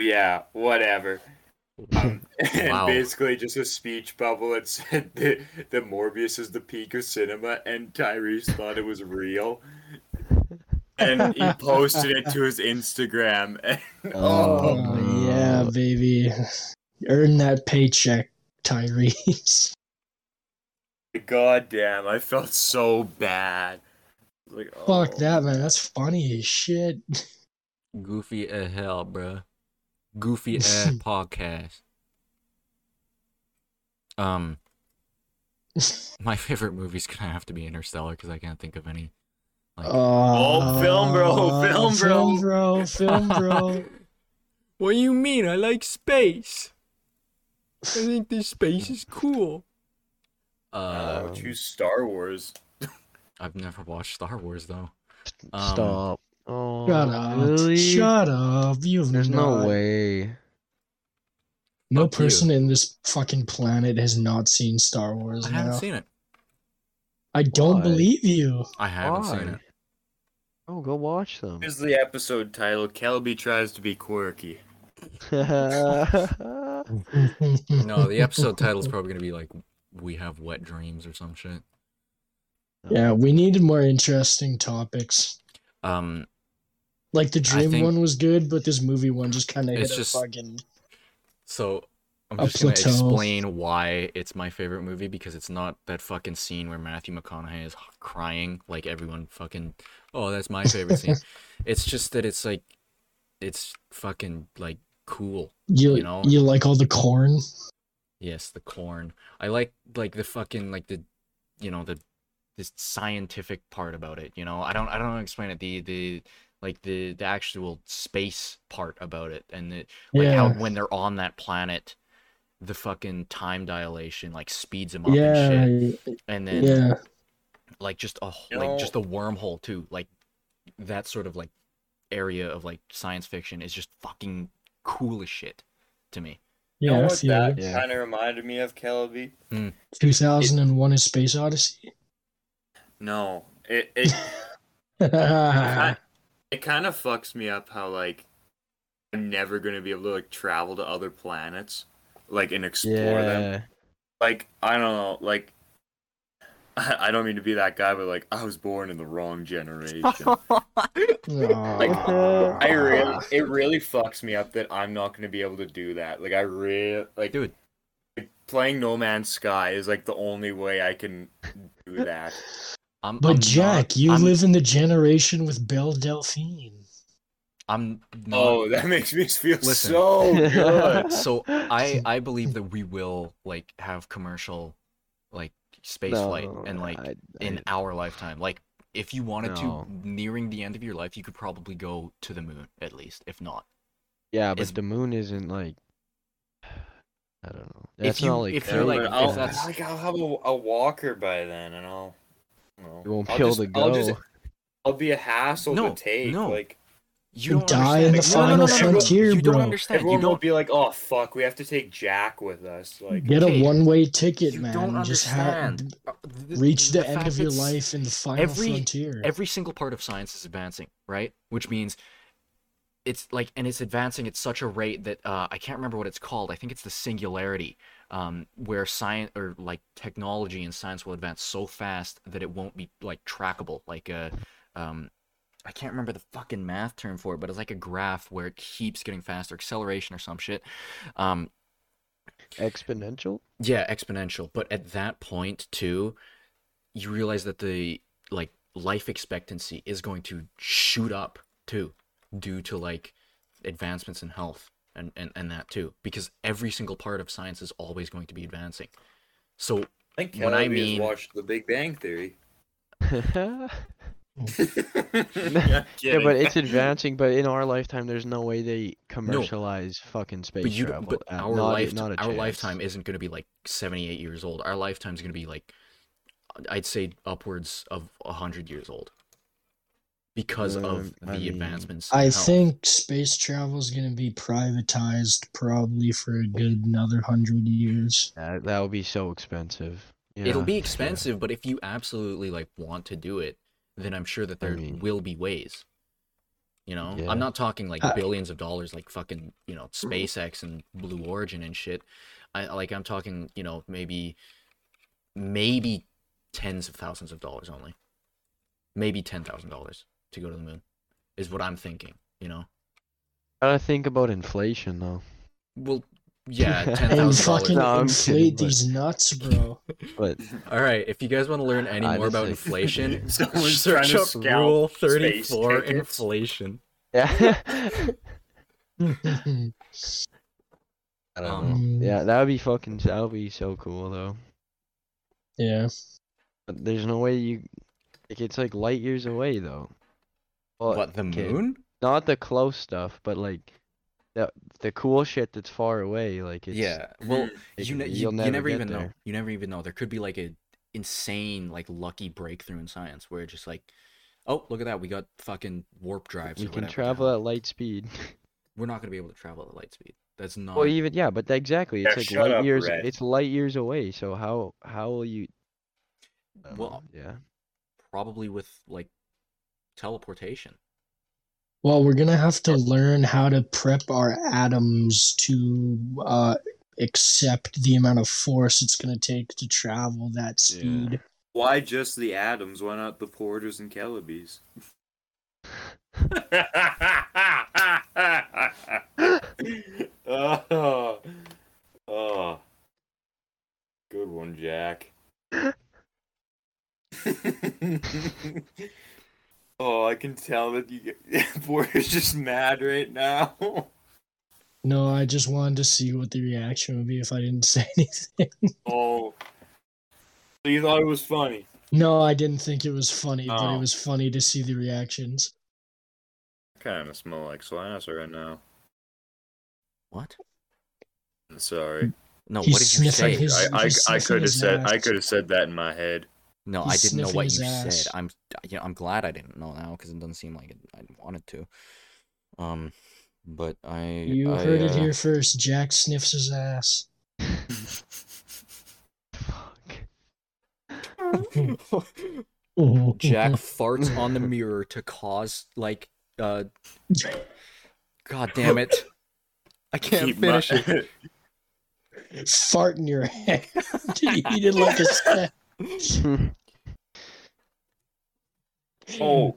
Yeah, whatever. Um, (laughs) and Wow. basically just a speech bubble that said that, that Morbius is the peak of cinema, and Tyrese thought it was real. And he posted it to his Instagram. And, Oh, Oh, yeah, baby. Earn that paycheck, Tyrese. (laughs) God damn, I felt so bad. Like, Fuck oh. that, man. That's funny as shit. Goofy as hell, bruh. Goofy (laughs) ass podcast. Um, (laughs) my favorite movie's gonna have to be Interstellar because I can't think of any. Like, Oh, film, bro, film, bro. Film, bro. Film, bro. what do you mean? I like space. I think this space is cool. Uh, Uh, choose Star Wars. (laughs) I've never watched Star Wars though. Um, Stop. Oh, Shut up. really? Shut up. You've There's not. no way. No Fuck you. person in this fucking planet has not seen Star Wars I haven't seen it. I don't Why? believe you. I haven't seen it. Oh, go watch them. Here's the episode title: Kelby tries to be quirky. (laughs) (laughs) No, the episode title is (laughs) probably gonna be like "We Have Wet Dreams" or some shit. yeah, we needed more interesting topics. Um, Like the dream think- one was good, but this movie one just kind of hit a just- fucking. so I'm just gonna plateau. explain why it's my favorite movie because it's not that fucking scene where Matthew McConaughey is crying like everyone fucking. Oh, that's my favorite scene. (laughs) It's just that it's like, it's fucking like cool. You you know? you like all the corn? Yes, the corn. I like like the fucking like the, you know the, this scientific part about it. You know, I don't I don't know how to explain it. The the like the the actual space part about it and the like how when they're on that planet, the fucking time dilation like speeds them up and shit. Yeah, And then yeah. like just a wh- You like know- just a wormhole too. Like that sort of like area of like science fiction is just fucking cool as shit to me. You know Yeah, what feel that. Yeah. kind of reminded me of, Kelby? Hmm. 2001 is Space Odyssey. No, it it yeah, (laughs) it kind of fucks me up how like I'm never gonna be able to like travel to other planets, like and explore them. Like I don't know, like I don't mean to be that guy, but like I was born in the wrong generation. (laughs) Like, I really, it really fucks me up that I'm not gonna be able to do that. Like I really, like, Dude. like, playing No Man's Sky is like the only way I can do (laughs) that. I'm, But I'm Jack, not- you I'm, live in the generation with Belle Delphine. I'm not, Oh, that makes me feel Listen. so (laughs) good. so I I believe that we will like have commercial like space flight No, and like I- in our lifetime. Like if you wanted No. to nearing the end of your life, you could probably go to the moon at least, if not. yeah, but is- the moon isn't like. (sighs) I don't know. If That's you- not like. if you're, like, if I'll, that's- like I'll have a, a walker by then, and I'll. You, know, You won't I'll be able just- to I'll, go. just, I'll be a hassle No, to take. no. Like You You don't die in the No, no, no, final no, no, frontier, You bro. don't understand. everyone you will don't. be like, "Oh fuck, we have to take Jack with us." Like, Get Okay, a one-way ticket, you man. don't and just have understand. Uh, the- reach the, end of your life in the final every- frontier. every single part of science is advancing, right? Which means it's like, and it's advancing at such a rate that uh, I can't remember what it's called. I think it's the singularity, um, where science or like technology and science will advance so fast that it won't be like trackable. Like a, um, I can't remember the fucking math term for it, but it's like a graph where it keeps getting faster, acceleration or some shit. Um, Exponential? yeah, exponential. But at that point too, you realize that the like life expectancy is going to shoot up too, due to like advancements in health and, and, and that too. Because every single part of science is always going to be advancing. So I think When I Kelby has mean- watched The Big Bang Theory. (laughs) yeah, (laughs) yeah, but it's (laughs) advancing. But in our lifetime, there's no way they commercialize fucking space but you travel. but Uh, our not, a- life not our chance. lifetime isn't going to be like 78 years old. Our lifetime's going to be like I'd say upwards of 100 years old. Because of Um, the I mean, advancements I health. think space travel is going to be privatized probably for a good another hundred years. That, that would be so expensive. It'll Yeah, be yeah. expensive, but if you absolutely like want to do it, then I'm sure that I there mean- will be ways. You know, Yeah. I'm not talking like uh, billions of dollars, like fucking you know mm-hmm. SpaceX and Blue Origin and shit. I like I'm talking you know maybe maybe tens of thousands of dollars only, maybe ten thousand dollars to go to the moon, is what I'm thinking. You know, Gotta think about inflation though. well yeah, (laughs) ten And fucking No, I'm kidding, inflate but- these nuts, bro. But All right, if you guys want to learn any more about Honestly. inflation, (laughs) (laughs) search up Rule Thirty Four inflation. yeah. I don't Um, know. Yeah, that would be fucking. That would be so cool though. yeah. But there's no way you. Like, it's like light years away though. Well, what the okay, moon? Not the close stuff, but like the the cool shit that's far away. Like it's Yeah. Well, mm. like, you, you, you'll you never never get even know. You never even know. There could be like a insane, like lucky breakthrough in science where it's just like, oh, look at that, we got fucking warp drives. We or can travel hell. at light speed. (laughs) We're not gonna be able to travel at light speed. That's not. Well, even yeah, but exactly, it's Yeah, like light up, years. Red. It's light years away. So how how will you? I don't Well, yeah. probably with like teleportation. Well, we're gonna have to learn how to prep our atoms to uh, accept the amount of force it's gonna take to travel that speed. Why just the atoms? Why not the porters and Kelbys? (laughs) oh, oh, good one, Jack. (laughs) oh, I can tell that you get (laughs) Porter's just mad right now. No, I just wanted to see what the reaction would be if I didn't (laughs) say anything. Oh, so you thought it was funny? no, I didn't think it was funny, but Oh. it was funny to see the reactions. Kind of smell like Slash right now. What? I'm sorry. No, He's what did you say? his- I, I, I could have said I could have said that in my head. No, I didn't know what you sniffing his said. I'm you know, I'm glad I didn't know now because it doesn't seem like it, I wanted to. Um, but I You I, heard it uh, here first. Jack sniffs his ass. Fuck. Jack (laughs) farts on the mirror to cause like uh. God damn it! I can't Keep my- finish it. (laughs) fart in your (laughs) head. he did like a step. Oh,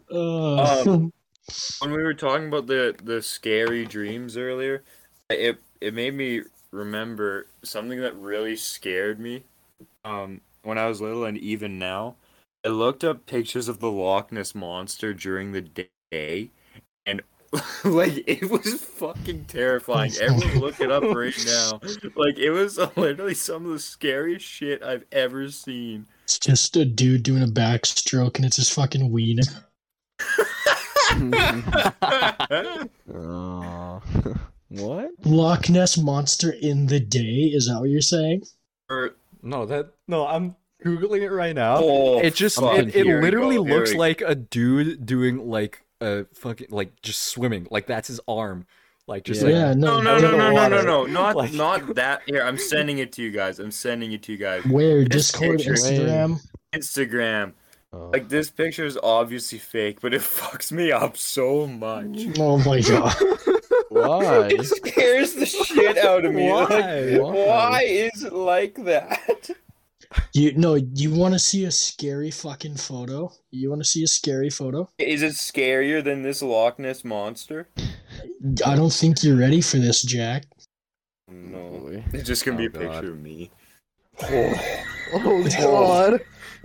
(laughs) Um, (laughs) when we were talking about the the scary dreams earlier, it it made me remember something that really scared me. Um, when I was little and even now, I looked up pictures of the Loch Ness monster during the day, and (laughs) like it was fucking terrifying. Everyone look it up right now. Like it was (laughs) literally some of the scariest shit I've ever seen. it's just a dude doing a backstroke and it's his fucking wiener. (laughs) Aw. what? Loch Ness monster in the day. Is that what you're saying? Or- no, that no, I'm googling it right now. oh, it just it, it literally oh, looks like a dude doing like a fucking like just swimming like that's his arm like just Yeah. like yeah, No, no, no, no, no, no, no, (laughs) not Like- not (laughs) that. Here, I'm sending it to you guys. I'm sending it to you guys. Where This Discord, picture- Instagram? Instagram. Oh. Like this picture is obviously fake, but it (laughs) fucks me up so much. Oh my god. Why? It scares the shit out of me. Like, Why? why is it like that? You no, you want to see a scary fucking photo? You want to see a scary photo? Is it scarier than this Loch Ness monster? I don't think you're ready for this, Jack. No, oh, it's just gonna be oh, a Oh, God. picture of me. Oh (laughs) oh God.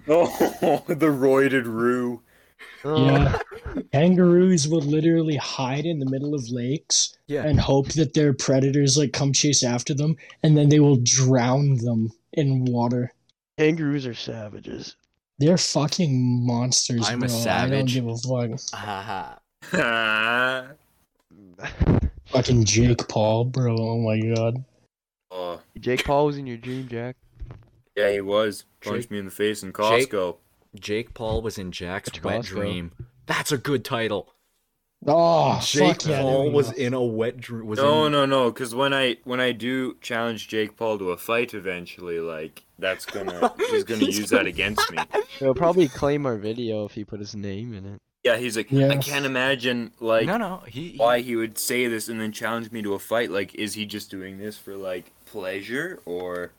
Oh, (laughs) the roided roo. Oh. Yeah. Kangaroos will literally hide in the middle of lakes yeah and hope that their predators like come chase after them, and then they will drown them in water. Kangaroos are savages. They're fucking monsters, I'm a bro. I don't give a fuck. Haha. (laughs) (laughs) Fucking Jake Paul, bro. Oh my god. oh, Jake Paul was in your dream, Jack. yeah, he was. Jake- me in the face in Costco. Jake Paul was in Jack's wet dream that's a good title Oh, Jake fuck yeah. Paul we was go. in a wet dream was No, in... no, no. Because when I when I do challenge Jake Paul to a fight eventually, like that's gonna (laughs) he's gonna He's use gonna- that against me. He'll probably claim our video if he put his name in it. Yeah, he's like, Yeah. I can't imagine like no no he, he why he would say this and then challenge me to a fight. Like, is he just doing this for like pleasure or?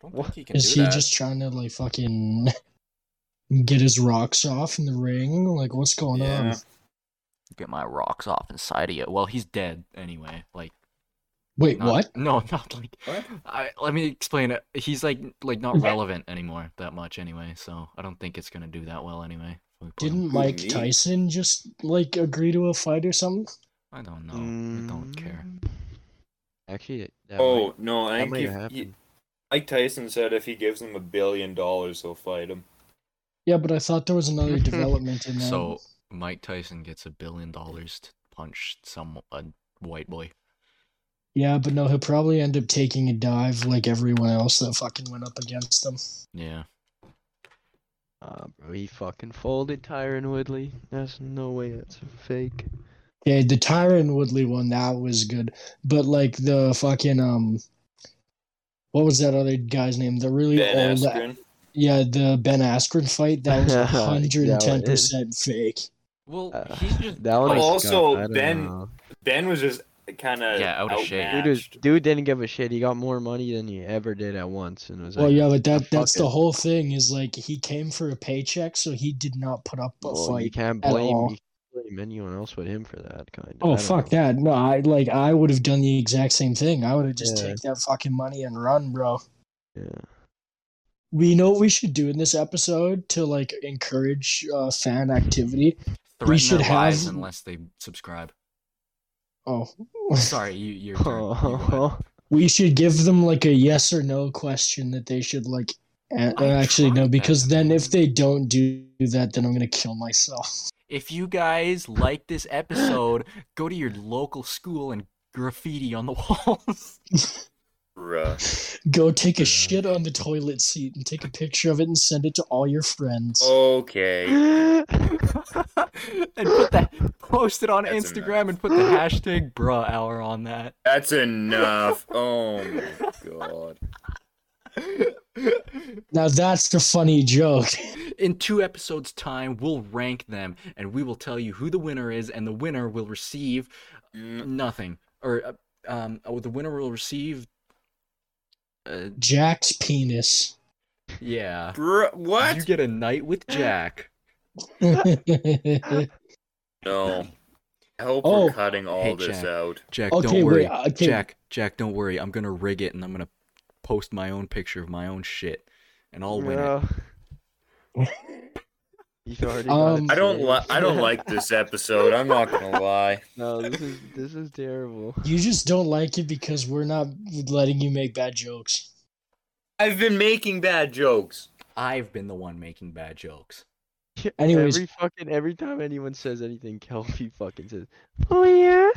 don't think he can Is do he that. just trying to like fucking get his rocks off in the ring? Like, what's going Yeah. on? get my rocks off inside of you well he's dead anyway like Wait, Not- what? (laughs) No, not like. What? I, let me explain it. He's like like not relevant anymore that much anyway, so I don't think it's gonna do that well anyway. we Didn't Mike? Tyson just like agree to a fight or something? I don't know. I don't care. Mm, Actually, that Oh might, no, I that think if he, Mike Tyson said if he gives him a billion dollars, he'll fight him. Yeah, but I thought there was another (laughs) development in that. So Mike Tyson gets a billion dollars to punch some a white boy. yeah, but no, he'll probably end up taking a dive like everyone else that fucking went up against him. Yeah. Ah, bro, he fucking folded Tyron Woodley. There's no way that's fake. Yeah, the Tyron Woodley one that was good, but like the fucking um, what was that other guy's name? The really Ben old, Askren. Yeah, the Ben Askren fight that was (laughs) Yeah, hundred and ten percent fake. Well, Uh, he's just That one like, Also, I Ben- know. Ben was just kind of Yeah, out of shape. Dude, was, dude didn't give a shit. He got more money than he ever did at once, and was Well, like, yeah, but that fuck that's the whole thing. Is like he came for a paycheck, so he did not put up a well, you fight. can't at blame, all. you can't blame anyone else but him for that kind. Of. Oh fuck that! No, I like I would have done the exact same thing. I would have just Yeah. take that fucking money and run, bro. Yeah. We know what we should do in this episode to like encourage uh, fan activity. threaten should their lives have- unless they subscribe. Oh, Sorry, you. (laughs) You we should give them like a yes or no question that they should like. a- I actually, no, because that. then if they don't do that, then I'm gonna kill myself. If you guys like this episode, go to your local school and graffiti on the (laughs) walls. (laughs) Bruh. Go take a Yeah. shit on the toilet seat and take a picture of it and send it to all your friends. Okay. (laughs) and put that post it on That's Instagram enough. and put the hashtag bruh hour on that. That's enough. (laughs) Oh my god. Now that's the funny joke. In two episodes' time, we'll rank them and we will tell you who the winner is, and the winner will receive Mm, nothing. Or uh, um, oh, the winner will receive. Uh, Jack's penis. yeah. Bruh, what? You get a night with Jack. (laughs) No. I hope Oh. we're cutting all Hey, this Jack. out. Jack, Okay, don't worry. wait, okay. Jack, Jack, don't worry. I'm gonna rig it and I'm gonna post my own picture of my own shit, and I'll win it. (laughs) No. You've already Um, I don't li- I don't (laughs) like this episode. I'm not gonna lie. No, this is this is terrible. you just don't like it because we're not letting you make bad jokes. I've been making bad jokes. I've been the one making bad jokes. (laughs) Anyways- every fucking every time anyone says anything, (laughs) Kelby fucking says, "Oh yeah."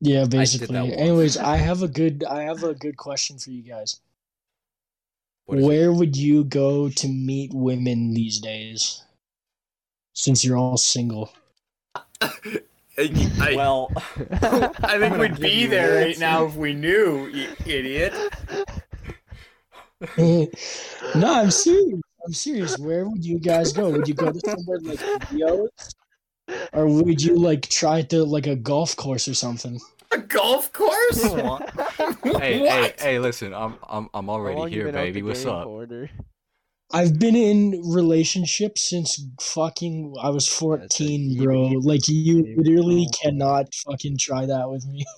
Yeah, basically. once. Anyways, I have a good I have a good question for you guys. What is it? Where would you go to meet women these days? Since you're all single. (laughs) I, I, Well, (laughs) I think we'd be (laughs) there right answer. now if we knew, you idiot. no, I'm serious. I'm serious. Where would you guys go? Would you go to somewhere like Rio? Or would you like try to like a golf course or something? A golf course? hey, hey, What? hey! Listen, I'm, I'm, I'm already here, baby. What's up? for, I've been in relationships since fucking I was 14, bro. Like you you- literally cannot fucking try that with me. (laughs)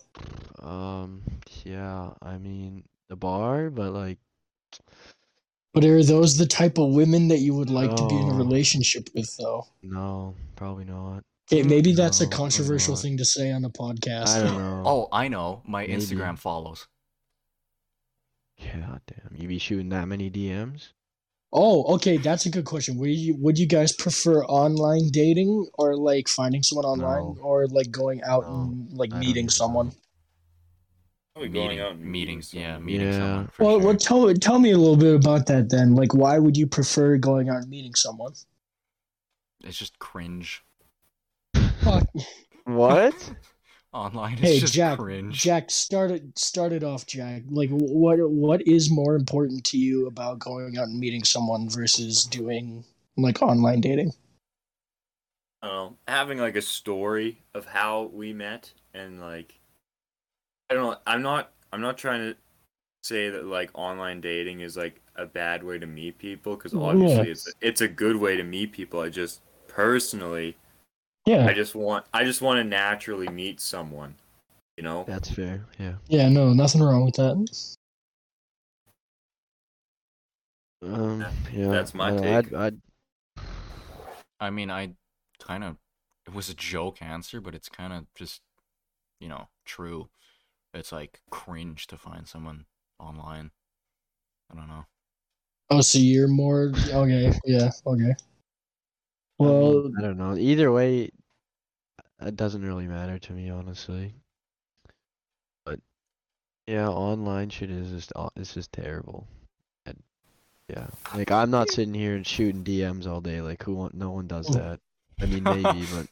Um, yeah, I mean the bar, but like, But are those the type of women that you would like to be in a relationship with though? no, probably not. Okay, maybe that's a No, probably controversial thing to say on a podcast. I don't (laughs) know. Oh, I know. My Maybe. Instagram follows. God damn. You be shooting that many DMs? Oh, okay, that's a good question. Would you would you guys prefer online dating or like finding someone online No. or like going out No, and like I don't meeting even someone? know. Probably meeting, going out and meeting, meeting yeah, someone. meeting Yeah. someone. For Well, sure. well, tell tell me a little bit about that then. Like, why would you prefer going out and meeting someone? It's just cringe. Fuck. What? (laughs) Online, (laughs) it's Hey, just Jack. cringe. Jack, start it. Start it off, Jack. Like, what what is more important to you about going out and meeting someone versus doing like online dating? I having like a story of how we met and like I don't know, I'm not I'm not trying to say that like online dating is like a bad way to meet people because obviously Yeah. it's it's a good way to meet people. I just personally Yeah. I just want I just want to naturally meet someone. You know. That's fair. Yeah. Yeah, no, nothing wrong with that. Um. Yeah, Yeah. that's my I take. I'd, I'd I mean, I kind of it was a joke answer, but it's kind of just you know true. It's like cringe to find someone online. I don't know. Oh, so you're more okay? Yeah, okay. I mean, Well, I don't know. Either way, it doesn't really matter to me, honestly. But yeah, online shit is just aw- it's just terrible. And yeah, like I'm not sitting here and shooting DMs all day. Like who? Want, no one does that. I mean, maybe, but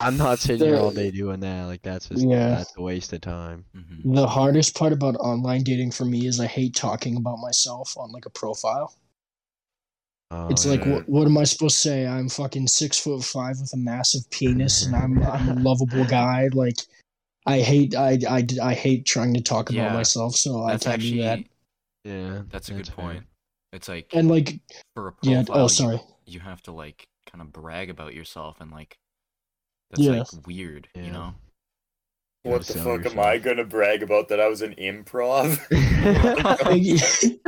I'm not sitting here all day (laughs) doing that. Like that's just Yeah. that's a waste of time. hmm the hardest part about online dating for me is I hate talking about myself on like a profile. Oh, It's like, what, what am I supposed to say? I'm fucking six foot five with a massive penis, and I'm I'm a lovable (laughs) guy. Like, I hate I I, I hate trying to talk about Yeah, myself, so I can't actually do that. yeah, that's a good fair. point. It's like And like, for a yeah. Oh, profile, Oh, you- sorry. you have to like kind of brag about yourself and like that's Yeah. like weird, Yeah. you know? You What the sell fuck am I gonna brag about that I was an improv? (laughs) (laughs)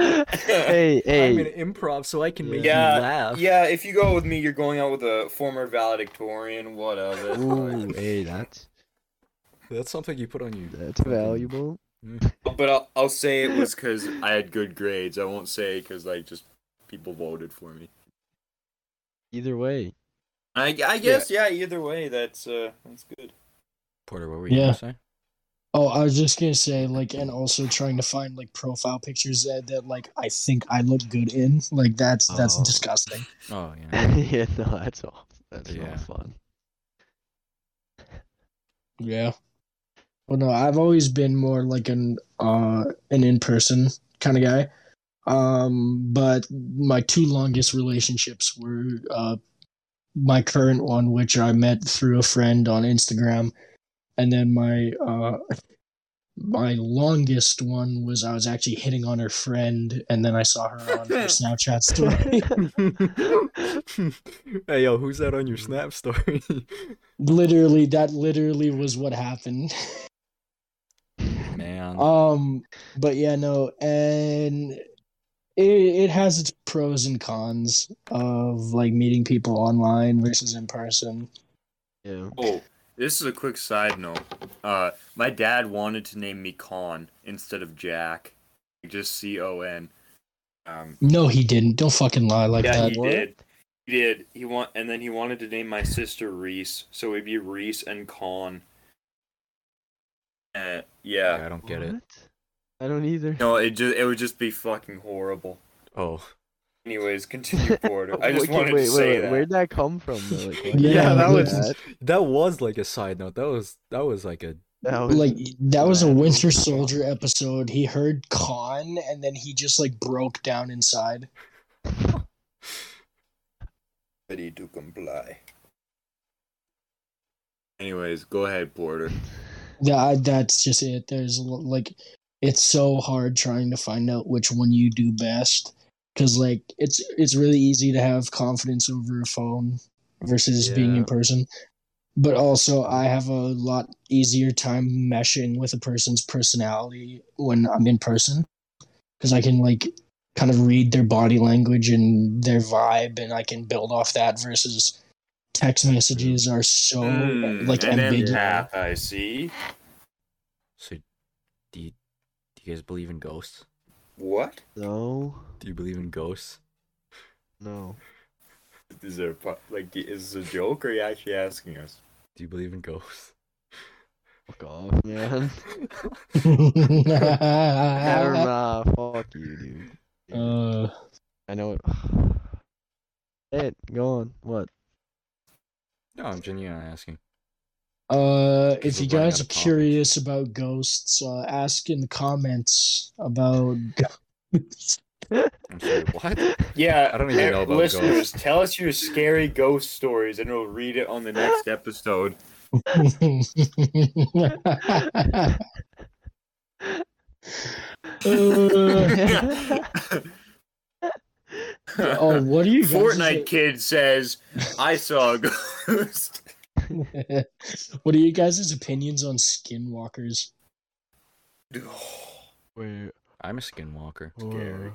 hey, hey, I'm an improv, so I can make yeah, you laugh. yeah. If you go with me, you're going out with a former valedictorian. Whatever. Ooh, hey, that's That's something you put on you. that's valuable. But I'll, I'll say it was because I had good grades. I won't say because like just people voted for me. Either way, I, I guess yeah. Either way, that's uh that's good. Porter, what were you Yeah. gonna say? Oh, I was just gonna say like, and also trying to find like profile pictures that, that like I think I look good in. Like that's that's Oh. disgusting. (laughs) Oh yeah. (laughs) yeah, no, that's all. That's Yeah. not fun. Yeah. Well, no, I've always been more like an uh an in person kind of guy. Um, but my two longest relationships were uh my current one, which I met through a friend on Instagram, and then my uh my longest one was I was actually hitting on her friend, and then I saw her on her (laughs) Snapchat (laughs) story. (laughs) hey yo, who's that on your Snap story? literally, that literally was what happened. Man. Um, but yeah, no, and it it has its pros and cons of like meeting people online versus in person. Yeah. Oh, this is a quick side note. Uh, my dad wanted to name me Con instead of Jack, just C O N. Um, No, he didn't. Don't fucking lie like yeah, that. he did. He did. He want, and then he wanted to name my sister Reese, so it'd be Reese and Con. Uh, yeah, yeah. I don't get it. I don't either. No, it just it would just be fucking horrible. Oh. Anyways, continue, (laughs) Porter. I just Okay, wanted wait, to say wait, that. Where'd that come from? Though? Like, why Yeah, (laughs) did Yeah, that was that? that was like a side note. That was that was like a That was Like that was a. Winter Soldier episode. He heard Khan, and then he just like broke down inside. (laughs) Ready to comply. Anyways, go ahead, Porter. Yeah, that's just it. There's like it's so hard trying to find out which one you do best because like it's it's really easy to have confidence over a phone versus being in person. But also, I have a lot easier time meshing with a person's personality when I'm in person because I can like kind of read their body language and their vibe, and I can build off that. Versus text messages are so Hmm, like ambiguous. I see. so do you, do you guys believe in ghosts? What? no, Do you believe in ghosts? no. Is there a like is this a joke or are you actually asking us? Do you believe in ghosts? Fuck off, man. Never mind. Fuck you, dude. uh, I know it. (sighs) Hey, go on. What? No, I'm genuinely asking. Uh, if you guys are of topics. curious about ghosts, uh, ask in the comments about. ghosts. I'm sorry, what? Yeah, I don't even know about listeners. Tell us your scary ghost stories, and we'll read it on the next (laughs) episode. Uh, (laughs) oh, what are you guys? Fortnite kid says, "I saw a ghost." (laughs) what are you guys' opinions on skinwalkers? Wait. I'm a skinwalker. Scary.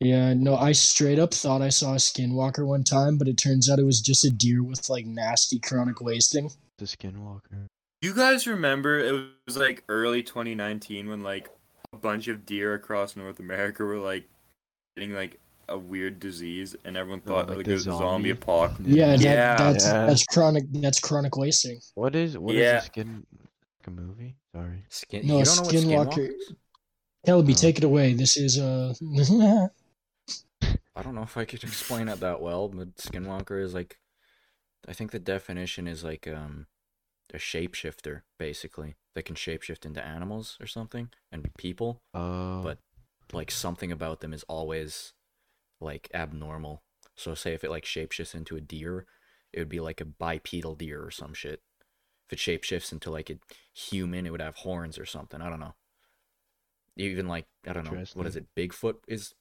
Yeah, no, I straight up thought I saw a skinwalker one time, but it turns out it was just a deer with like nasty chronic wasting. The skinwalker. You guys remember it was like early 2019 when like a bunch of deer across North America were like getting like a weird disease and everyone Oh, thought like like, it was a zombie zombie? apocalypse. Yeah, that, Yeah. that's Yeah. that's chronic that's chronic wasting. What is what is Yeah. a skin a movie? Sorry. Skin. No, you don't skinwalker. skinwalker is? Kelby, Oh. take it away. This is uh (laughs) I don't know if I could explain it that well, but skinwalker is like, I think the definition is like um, a shapeshifter basically that can shapeshift into animals or something and people. Uh. But- Like something about them is always like abnormal. So say if it like shapeshifts into a deer, it would be like a bipedal deer or some shit. If it shapeshifts into like a human, it would have horns or something. I don't know. Even like I don't know what is it? Bigfoot is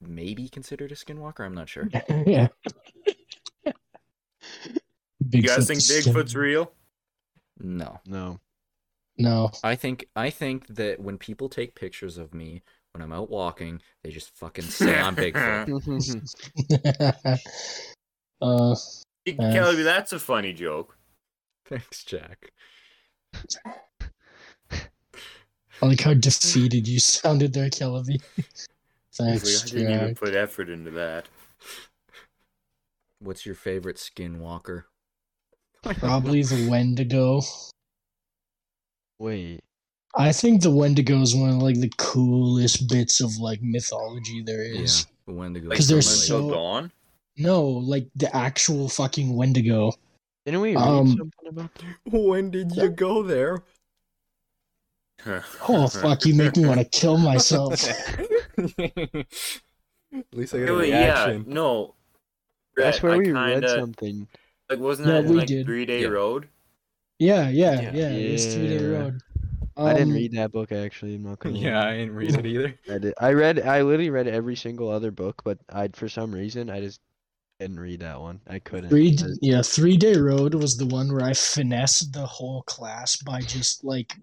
maybe considered a skinwalker. I'm not sure. (laughs) yeah. You guys think Bigfoot's skin- Bigfoot's real? No, no. No. I think I think that when people take pictures of me when I'm out walking, they just fucking say I'm Bigfoot. (laughs) (laughs) uh, Kelly, that's a funny joke. Thanks, Jack. I like how defeated you sounded there, Kelby. Like, (laughs) Thanks, I didn't even put effort into that. What's your favorite skinwalker? Probably the Wendigo. Wait. I think the Wendigo is one of like the coolest bits of like mythology there is. Yeah, the Wendigo. Like, Because they're so- gone? No, like the actual fucking Wendigo. Didn't we read Um, something about that? When did you go there? (laughs) Oh fuck, you make me want to kill myself. (laughs) At least I got a Wait, yeah, reaction. no. That's Brett, where I we kinda, read something. Like, wasn't Yeah, that in, we like did. Three Day Yeah. Road? Yeah, yeah, Yeah. yeah. It was Three Day Yeah. Road. I didn't Um, read that book actually. I'm not (laughs) gonna. Yeah. I didn't read it either. (laughs) I did. I read. I literally read every single other book, but I for some reason I just didn't read that one. I couldn't. Three, yeah, Three Day Road was the one where I finessed the whole class by just like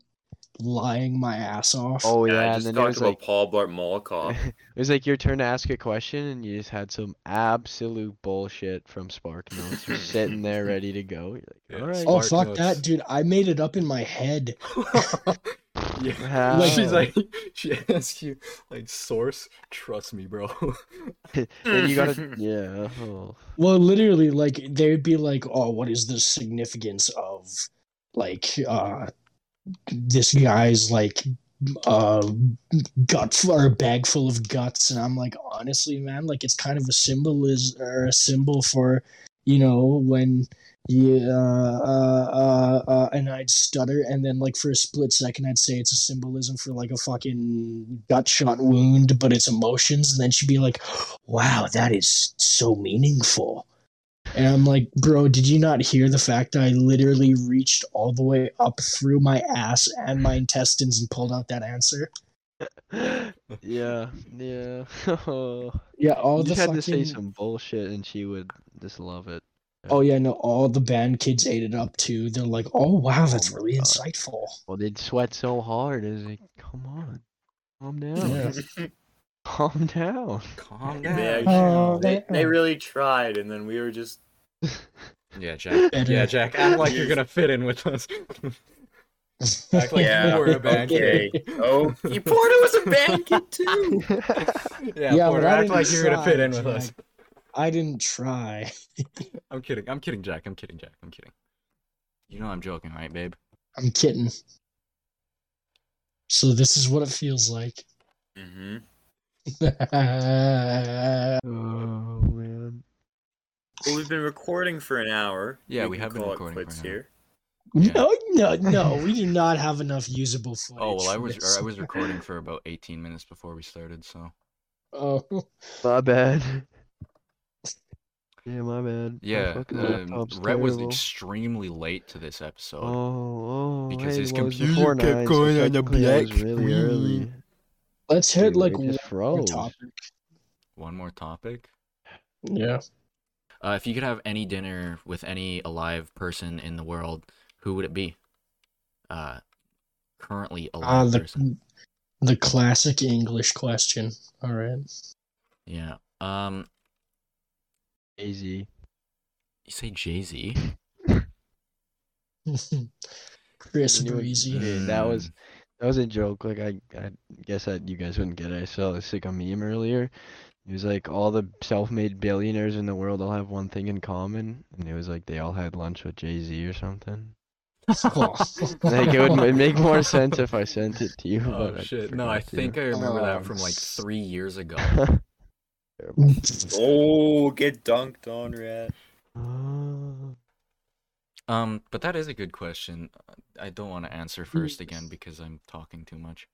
lying my ass off. oh Yeah, yeah, I and just then it talked was about like Paul Bart Molotov. (laughs) it was like your turn to ask a question, and you just had some absolute bullshit from Spark Notes just (laughs) sitting there ready to go. You're like, Yeah, all right. oh Spark fuck Notes. that, dude! I made it up in my head. (laughs) yeah. How? She's like, she asks you, like, source, trust me, bro. and you gotta. Yeah. Oh. Well, literally, like they'd be like, "Oh, what is the significance of like uh this guy's like uh gut or a bag full of guts?" And I'm like, honestly, man, like it's kind of a symbol is or a symbol for you know when you uh, uh uh uh and I'd stutter and then like for a split second I'd say it's a symbolism for like a fucking gut shot wound, but it's emotions, and then she'd be like, wow, that is so meaningful. And I'm like, bro, did you not hear the fact that I literally reached all the way up through my ass and my intestines and pulled out that answer? (laughs) yeah. Yeah. (laughs) Yeah, all you the just had fucking. to say some bullshit, and she would just love it. Oh yeah, no, all the band kids ate it up too. They're like, oh wow, that's Oh really God. insightful. Well, they'd sweat so hard. It's like, come on, calm down, Yeah. calm down. Calm down." They, actually- Oh, they, they uh, really tried, and then we were just. Yeah, Jack. (laughs) Better. Yeah, Jack. Act like you're gonna fit in with us. (laughs) Act like yeah, you were a band okay. kid. Oh, Porter was a band kid too. (laughs) Yeah, Yeah, Porter, I act didn't like you're gonna fit try, in with us. I didn't try. I'm kidding. I'm kidding, Jack. I'm kidding, Jack. I'm kidding. You know I'm joking, right, babe? I'm kidding. So this is what it feels like. Mm-hmm. oh man. Well, we've been recording for an hour. Yeah, we can have been call it recording for an hour. here. No, no, no. (laughs) We do not have enough usable footage. Oh well, I was I was recording (laughs) for about 18 minutes before we started, so Oh, My bad. (laughs) Yeah, my bad. Yeah. fucking Um, Rhet was extremely late to this episode. Oh, oh, because hey, his well, it was computer kept nine, going on the technically I was black really early. screen. let's hit Dude, like one more topic. One more topic. Yeah. Uh, if you could have any dinner with any alive person in the world, who would it be? Uh, currently alive Ah, live person. the the classic English question. All right. Yeah. Um, Easy. you say Jay Z? (laughs) Chris You knew it- Breezy. Yeah, that was Mm. that was a joke. Like I, I guess that you guys wouldn't get it. I saw this like a meme earlier. It was like all the self-made billionaires in the world all have one thing in common, and it was like they all had lunch with Jay Z or something. (laughs) Like it would it'd make more sense if I sent it to you. Oh but shit! No, I forgot to. think I remember Oh, that from like three years ago. (laughs) Oh, get dunked on, rat. Um, but that is a good question. I don't want to answer first again because I'm talking too much.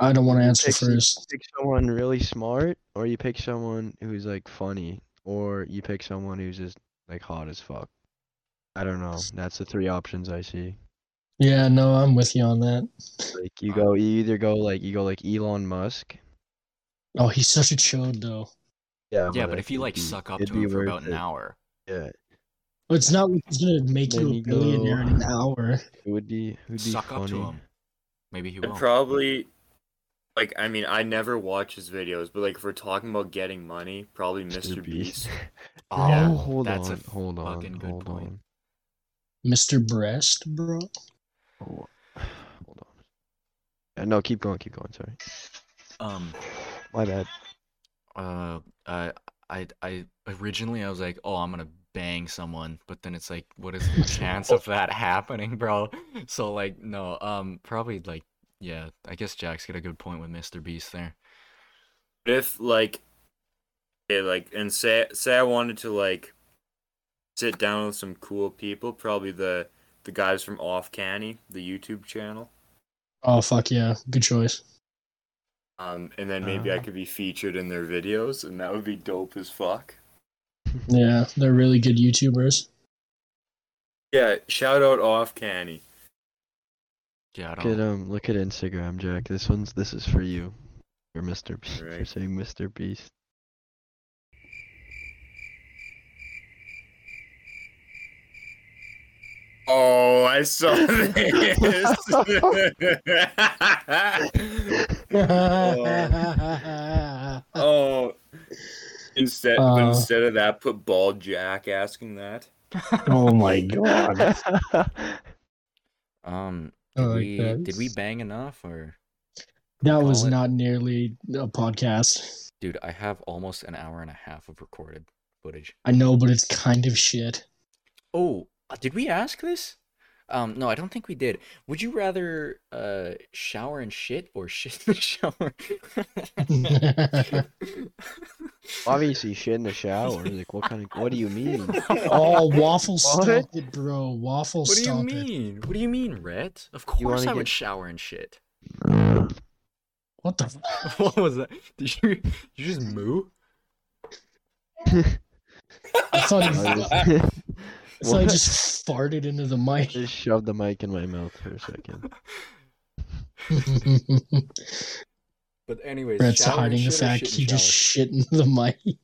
I don't want to answer pick some- first. pick someone really smart, or you pick someone who's like funny, or you pick someone who's just like hot as fuck. I don't know. That's the three options I see. Yeah, no, I'm with you on that. Like you go, you either go like you go like Elon Musk. Oh, he's such a chode though. Yeah, Yeah, but if you like suck up to him for about an hour, yeah, It's not like he's gonna make Then you a you billionaire in an hour. it would be it would be suck funny. up to him. Maybe he I'd will. probably like I mean I never watch his videos, but like if we're talking about getting money, probably Mr. Beast. (laughs) (laughs) Oh, Yeah, hold that's a on, hold on, fucking good hold point. on. Mr. Breast, bro. Oh, hold on. Uh, no, keep going, keep going. Sorry, Um, my bad. uh, I, I, I originally I was like, oh, I'm gonna bang someone, but then it's like, what is the chance of (laughs) that happening, bro? So like, no, um, probably like, yeah, I guess Jack's got a good point with Mr. Beast there. If like okay, like and say say I wanted to like sit down with some cool people, probably the the guys from Off Canny, the YouTube channel. Oh fuck yeah, good choice. Um, and then maybe I Uh. could be featured in their videos, and that would be dope as fuck. Yeah, they're really good YouTubers. Yeah, shout out Off Canny. Yeah, I Look at don't. um, look at Instagram, Jack. This one's this is for you, for Mr. Beast. For saying Mr. Beast. Oh, I saw (laughs) this. (laughs) oh, instead but Uh. instead of that, put bald Jack asking that. oh my god. (laughs) Um, I did like we that. did we bang enough or? That was it? not nearly a podcast. Dude, I have almost an hour and a half of recorded footage. I know, but it's kind of shit. Oh, uh, did we ask this? Um, no, I don't think we did. Would you rather uh shower and shit or shit in the shower? (laughs) Obviously, shit in the shower. Like, what kind of? What do you mean? (laughs) oh, waffle What? stop it, bro. Waffle What do you stop it. mean? What do you mean, Rhet? Of course wanna I would shower and shit. What the? (laughs) F- what was that? Did you did you just moo? I thought I he, just, I thought he What? just farted into the mic. just shoved the mic in my mouth for a second. (laughs) But anyways, Brett's shower hiding the fact he just shit in the mic. (laughs)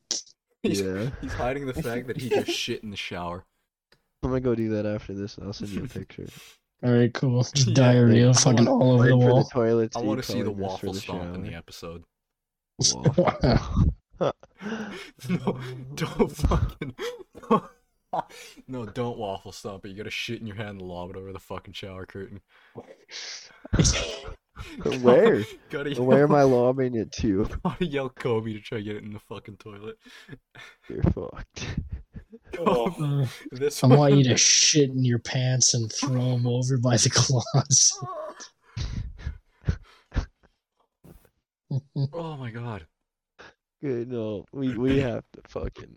He's, Yeah, he's hiding the fact that he just shit in the shower. I'm gonna go do that after this. I'll send you a (laughs) picture. All right, cool. Just Yeah, diarrhea like, fucking wanna- all over the wall. the toilet. I want to see the probably best for waffle stomp in the episode. Waffle. No, don't fucking. (laughs) No, don't waffle stomp it. You gotta shit in your hand and lob it over the fucking shower curtain. (laughs) Where? gotta yell, Where am I lobbing it to? (laughs) Gotta yell Kobe to try to get it in the fucking toilet. You're fucked. Oh. Uh, This I want you to shit in your pants and throw them over by the closet. Oh my god. Good, no, we we have to fucking.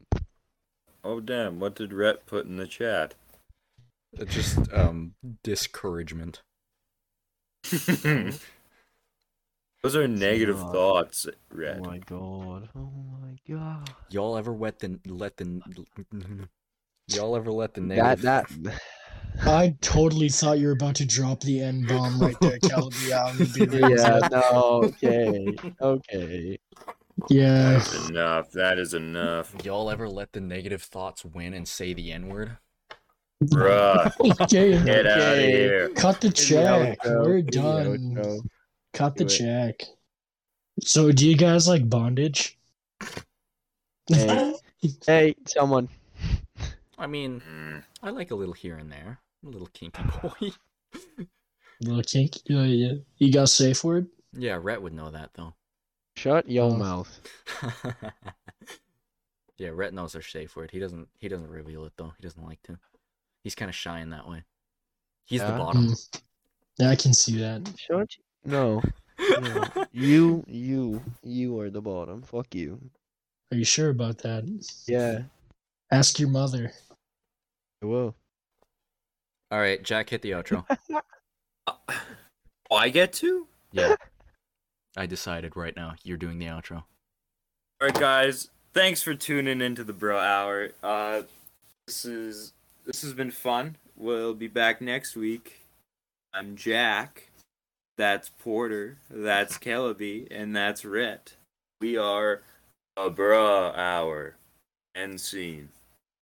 Oh damn! What did Rhet put in the chat? Just um discouragement. (laughs) Those are negative God. thoughts, Oh my god! Oh my god! Y'all ever wet the let the y'all ever let the That negative that. that (laughs) I totally thought you were about to drop the N bomb right there, Kelby. I would be like, yeah. No. Okay. Okay. Yeah. That's enough. That is enough. y'all ever let the negative thoughts win and say the N word? Bruh, (laughs) Okay, get out of here. cut the check. We're done. outro. Cut the it. check. So, do you guys like bondage? Hey. (laughs) Hey, someone. I mean, Mm. I like a little here and there. A little kinky boy. (laughs) Little kink? Yeah, yeah. You got safe word? yeah, Rhet would know that though. Shut your mouth. (laughs) yeah, Rhet knows our safe word. He doesn't. He doesn't reveal it though. He doesn't like to. He's kind of shy in that way. He's the bottom. Mm. Yeah, I can see that. Shut. (laughs) No. No. you, you, you are the bottom. Fuck you. Are you sure about that? Yeah. Ask your mother. I will. All right, Jack, hit the outro. Oh, (laughs) I get to? Yeah, I decided right now. You're doing the outro. Alright guys, thanks for tuning into the Bruh Hour. Uh this is this has been fun. We'll be back next week. I'm Jack. That's Porter. That's Kellaby. And that's Rhet. We are a Bruh Hour. End scene.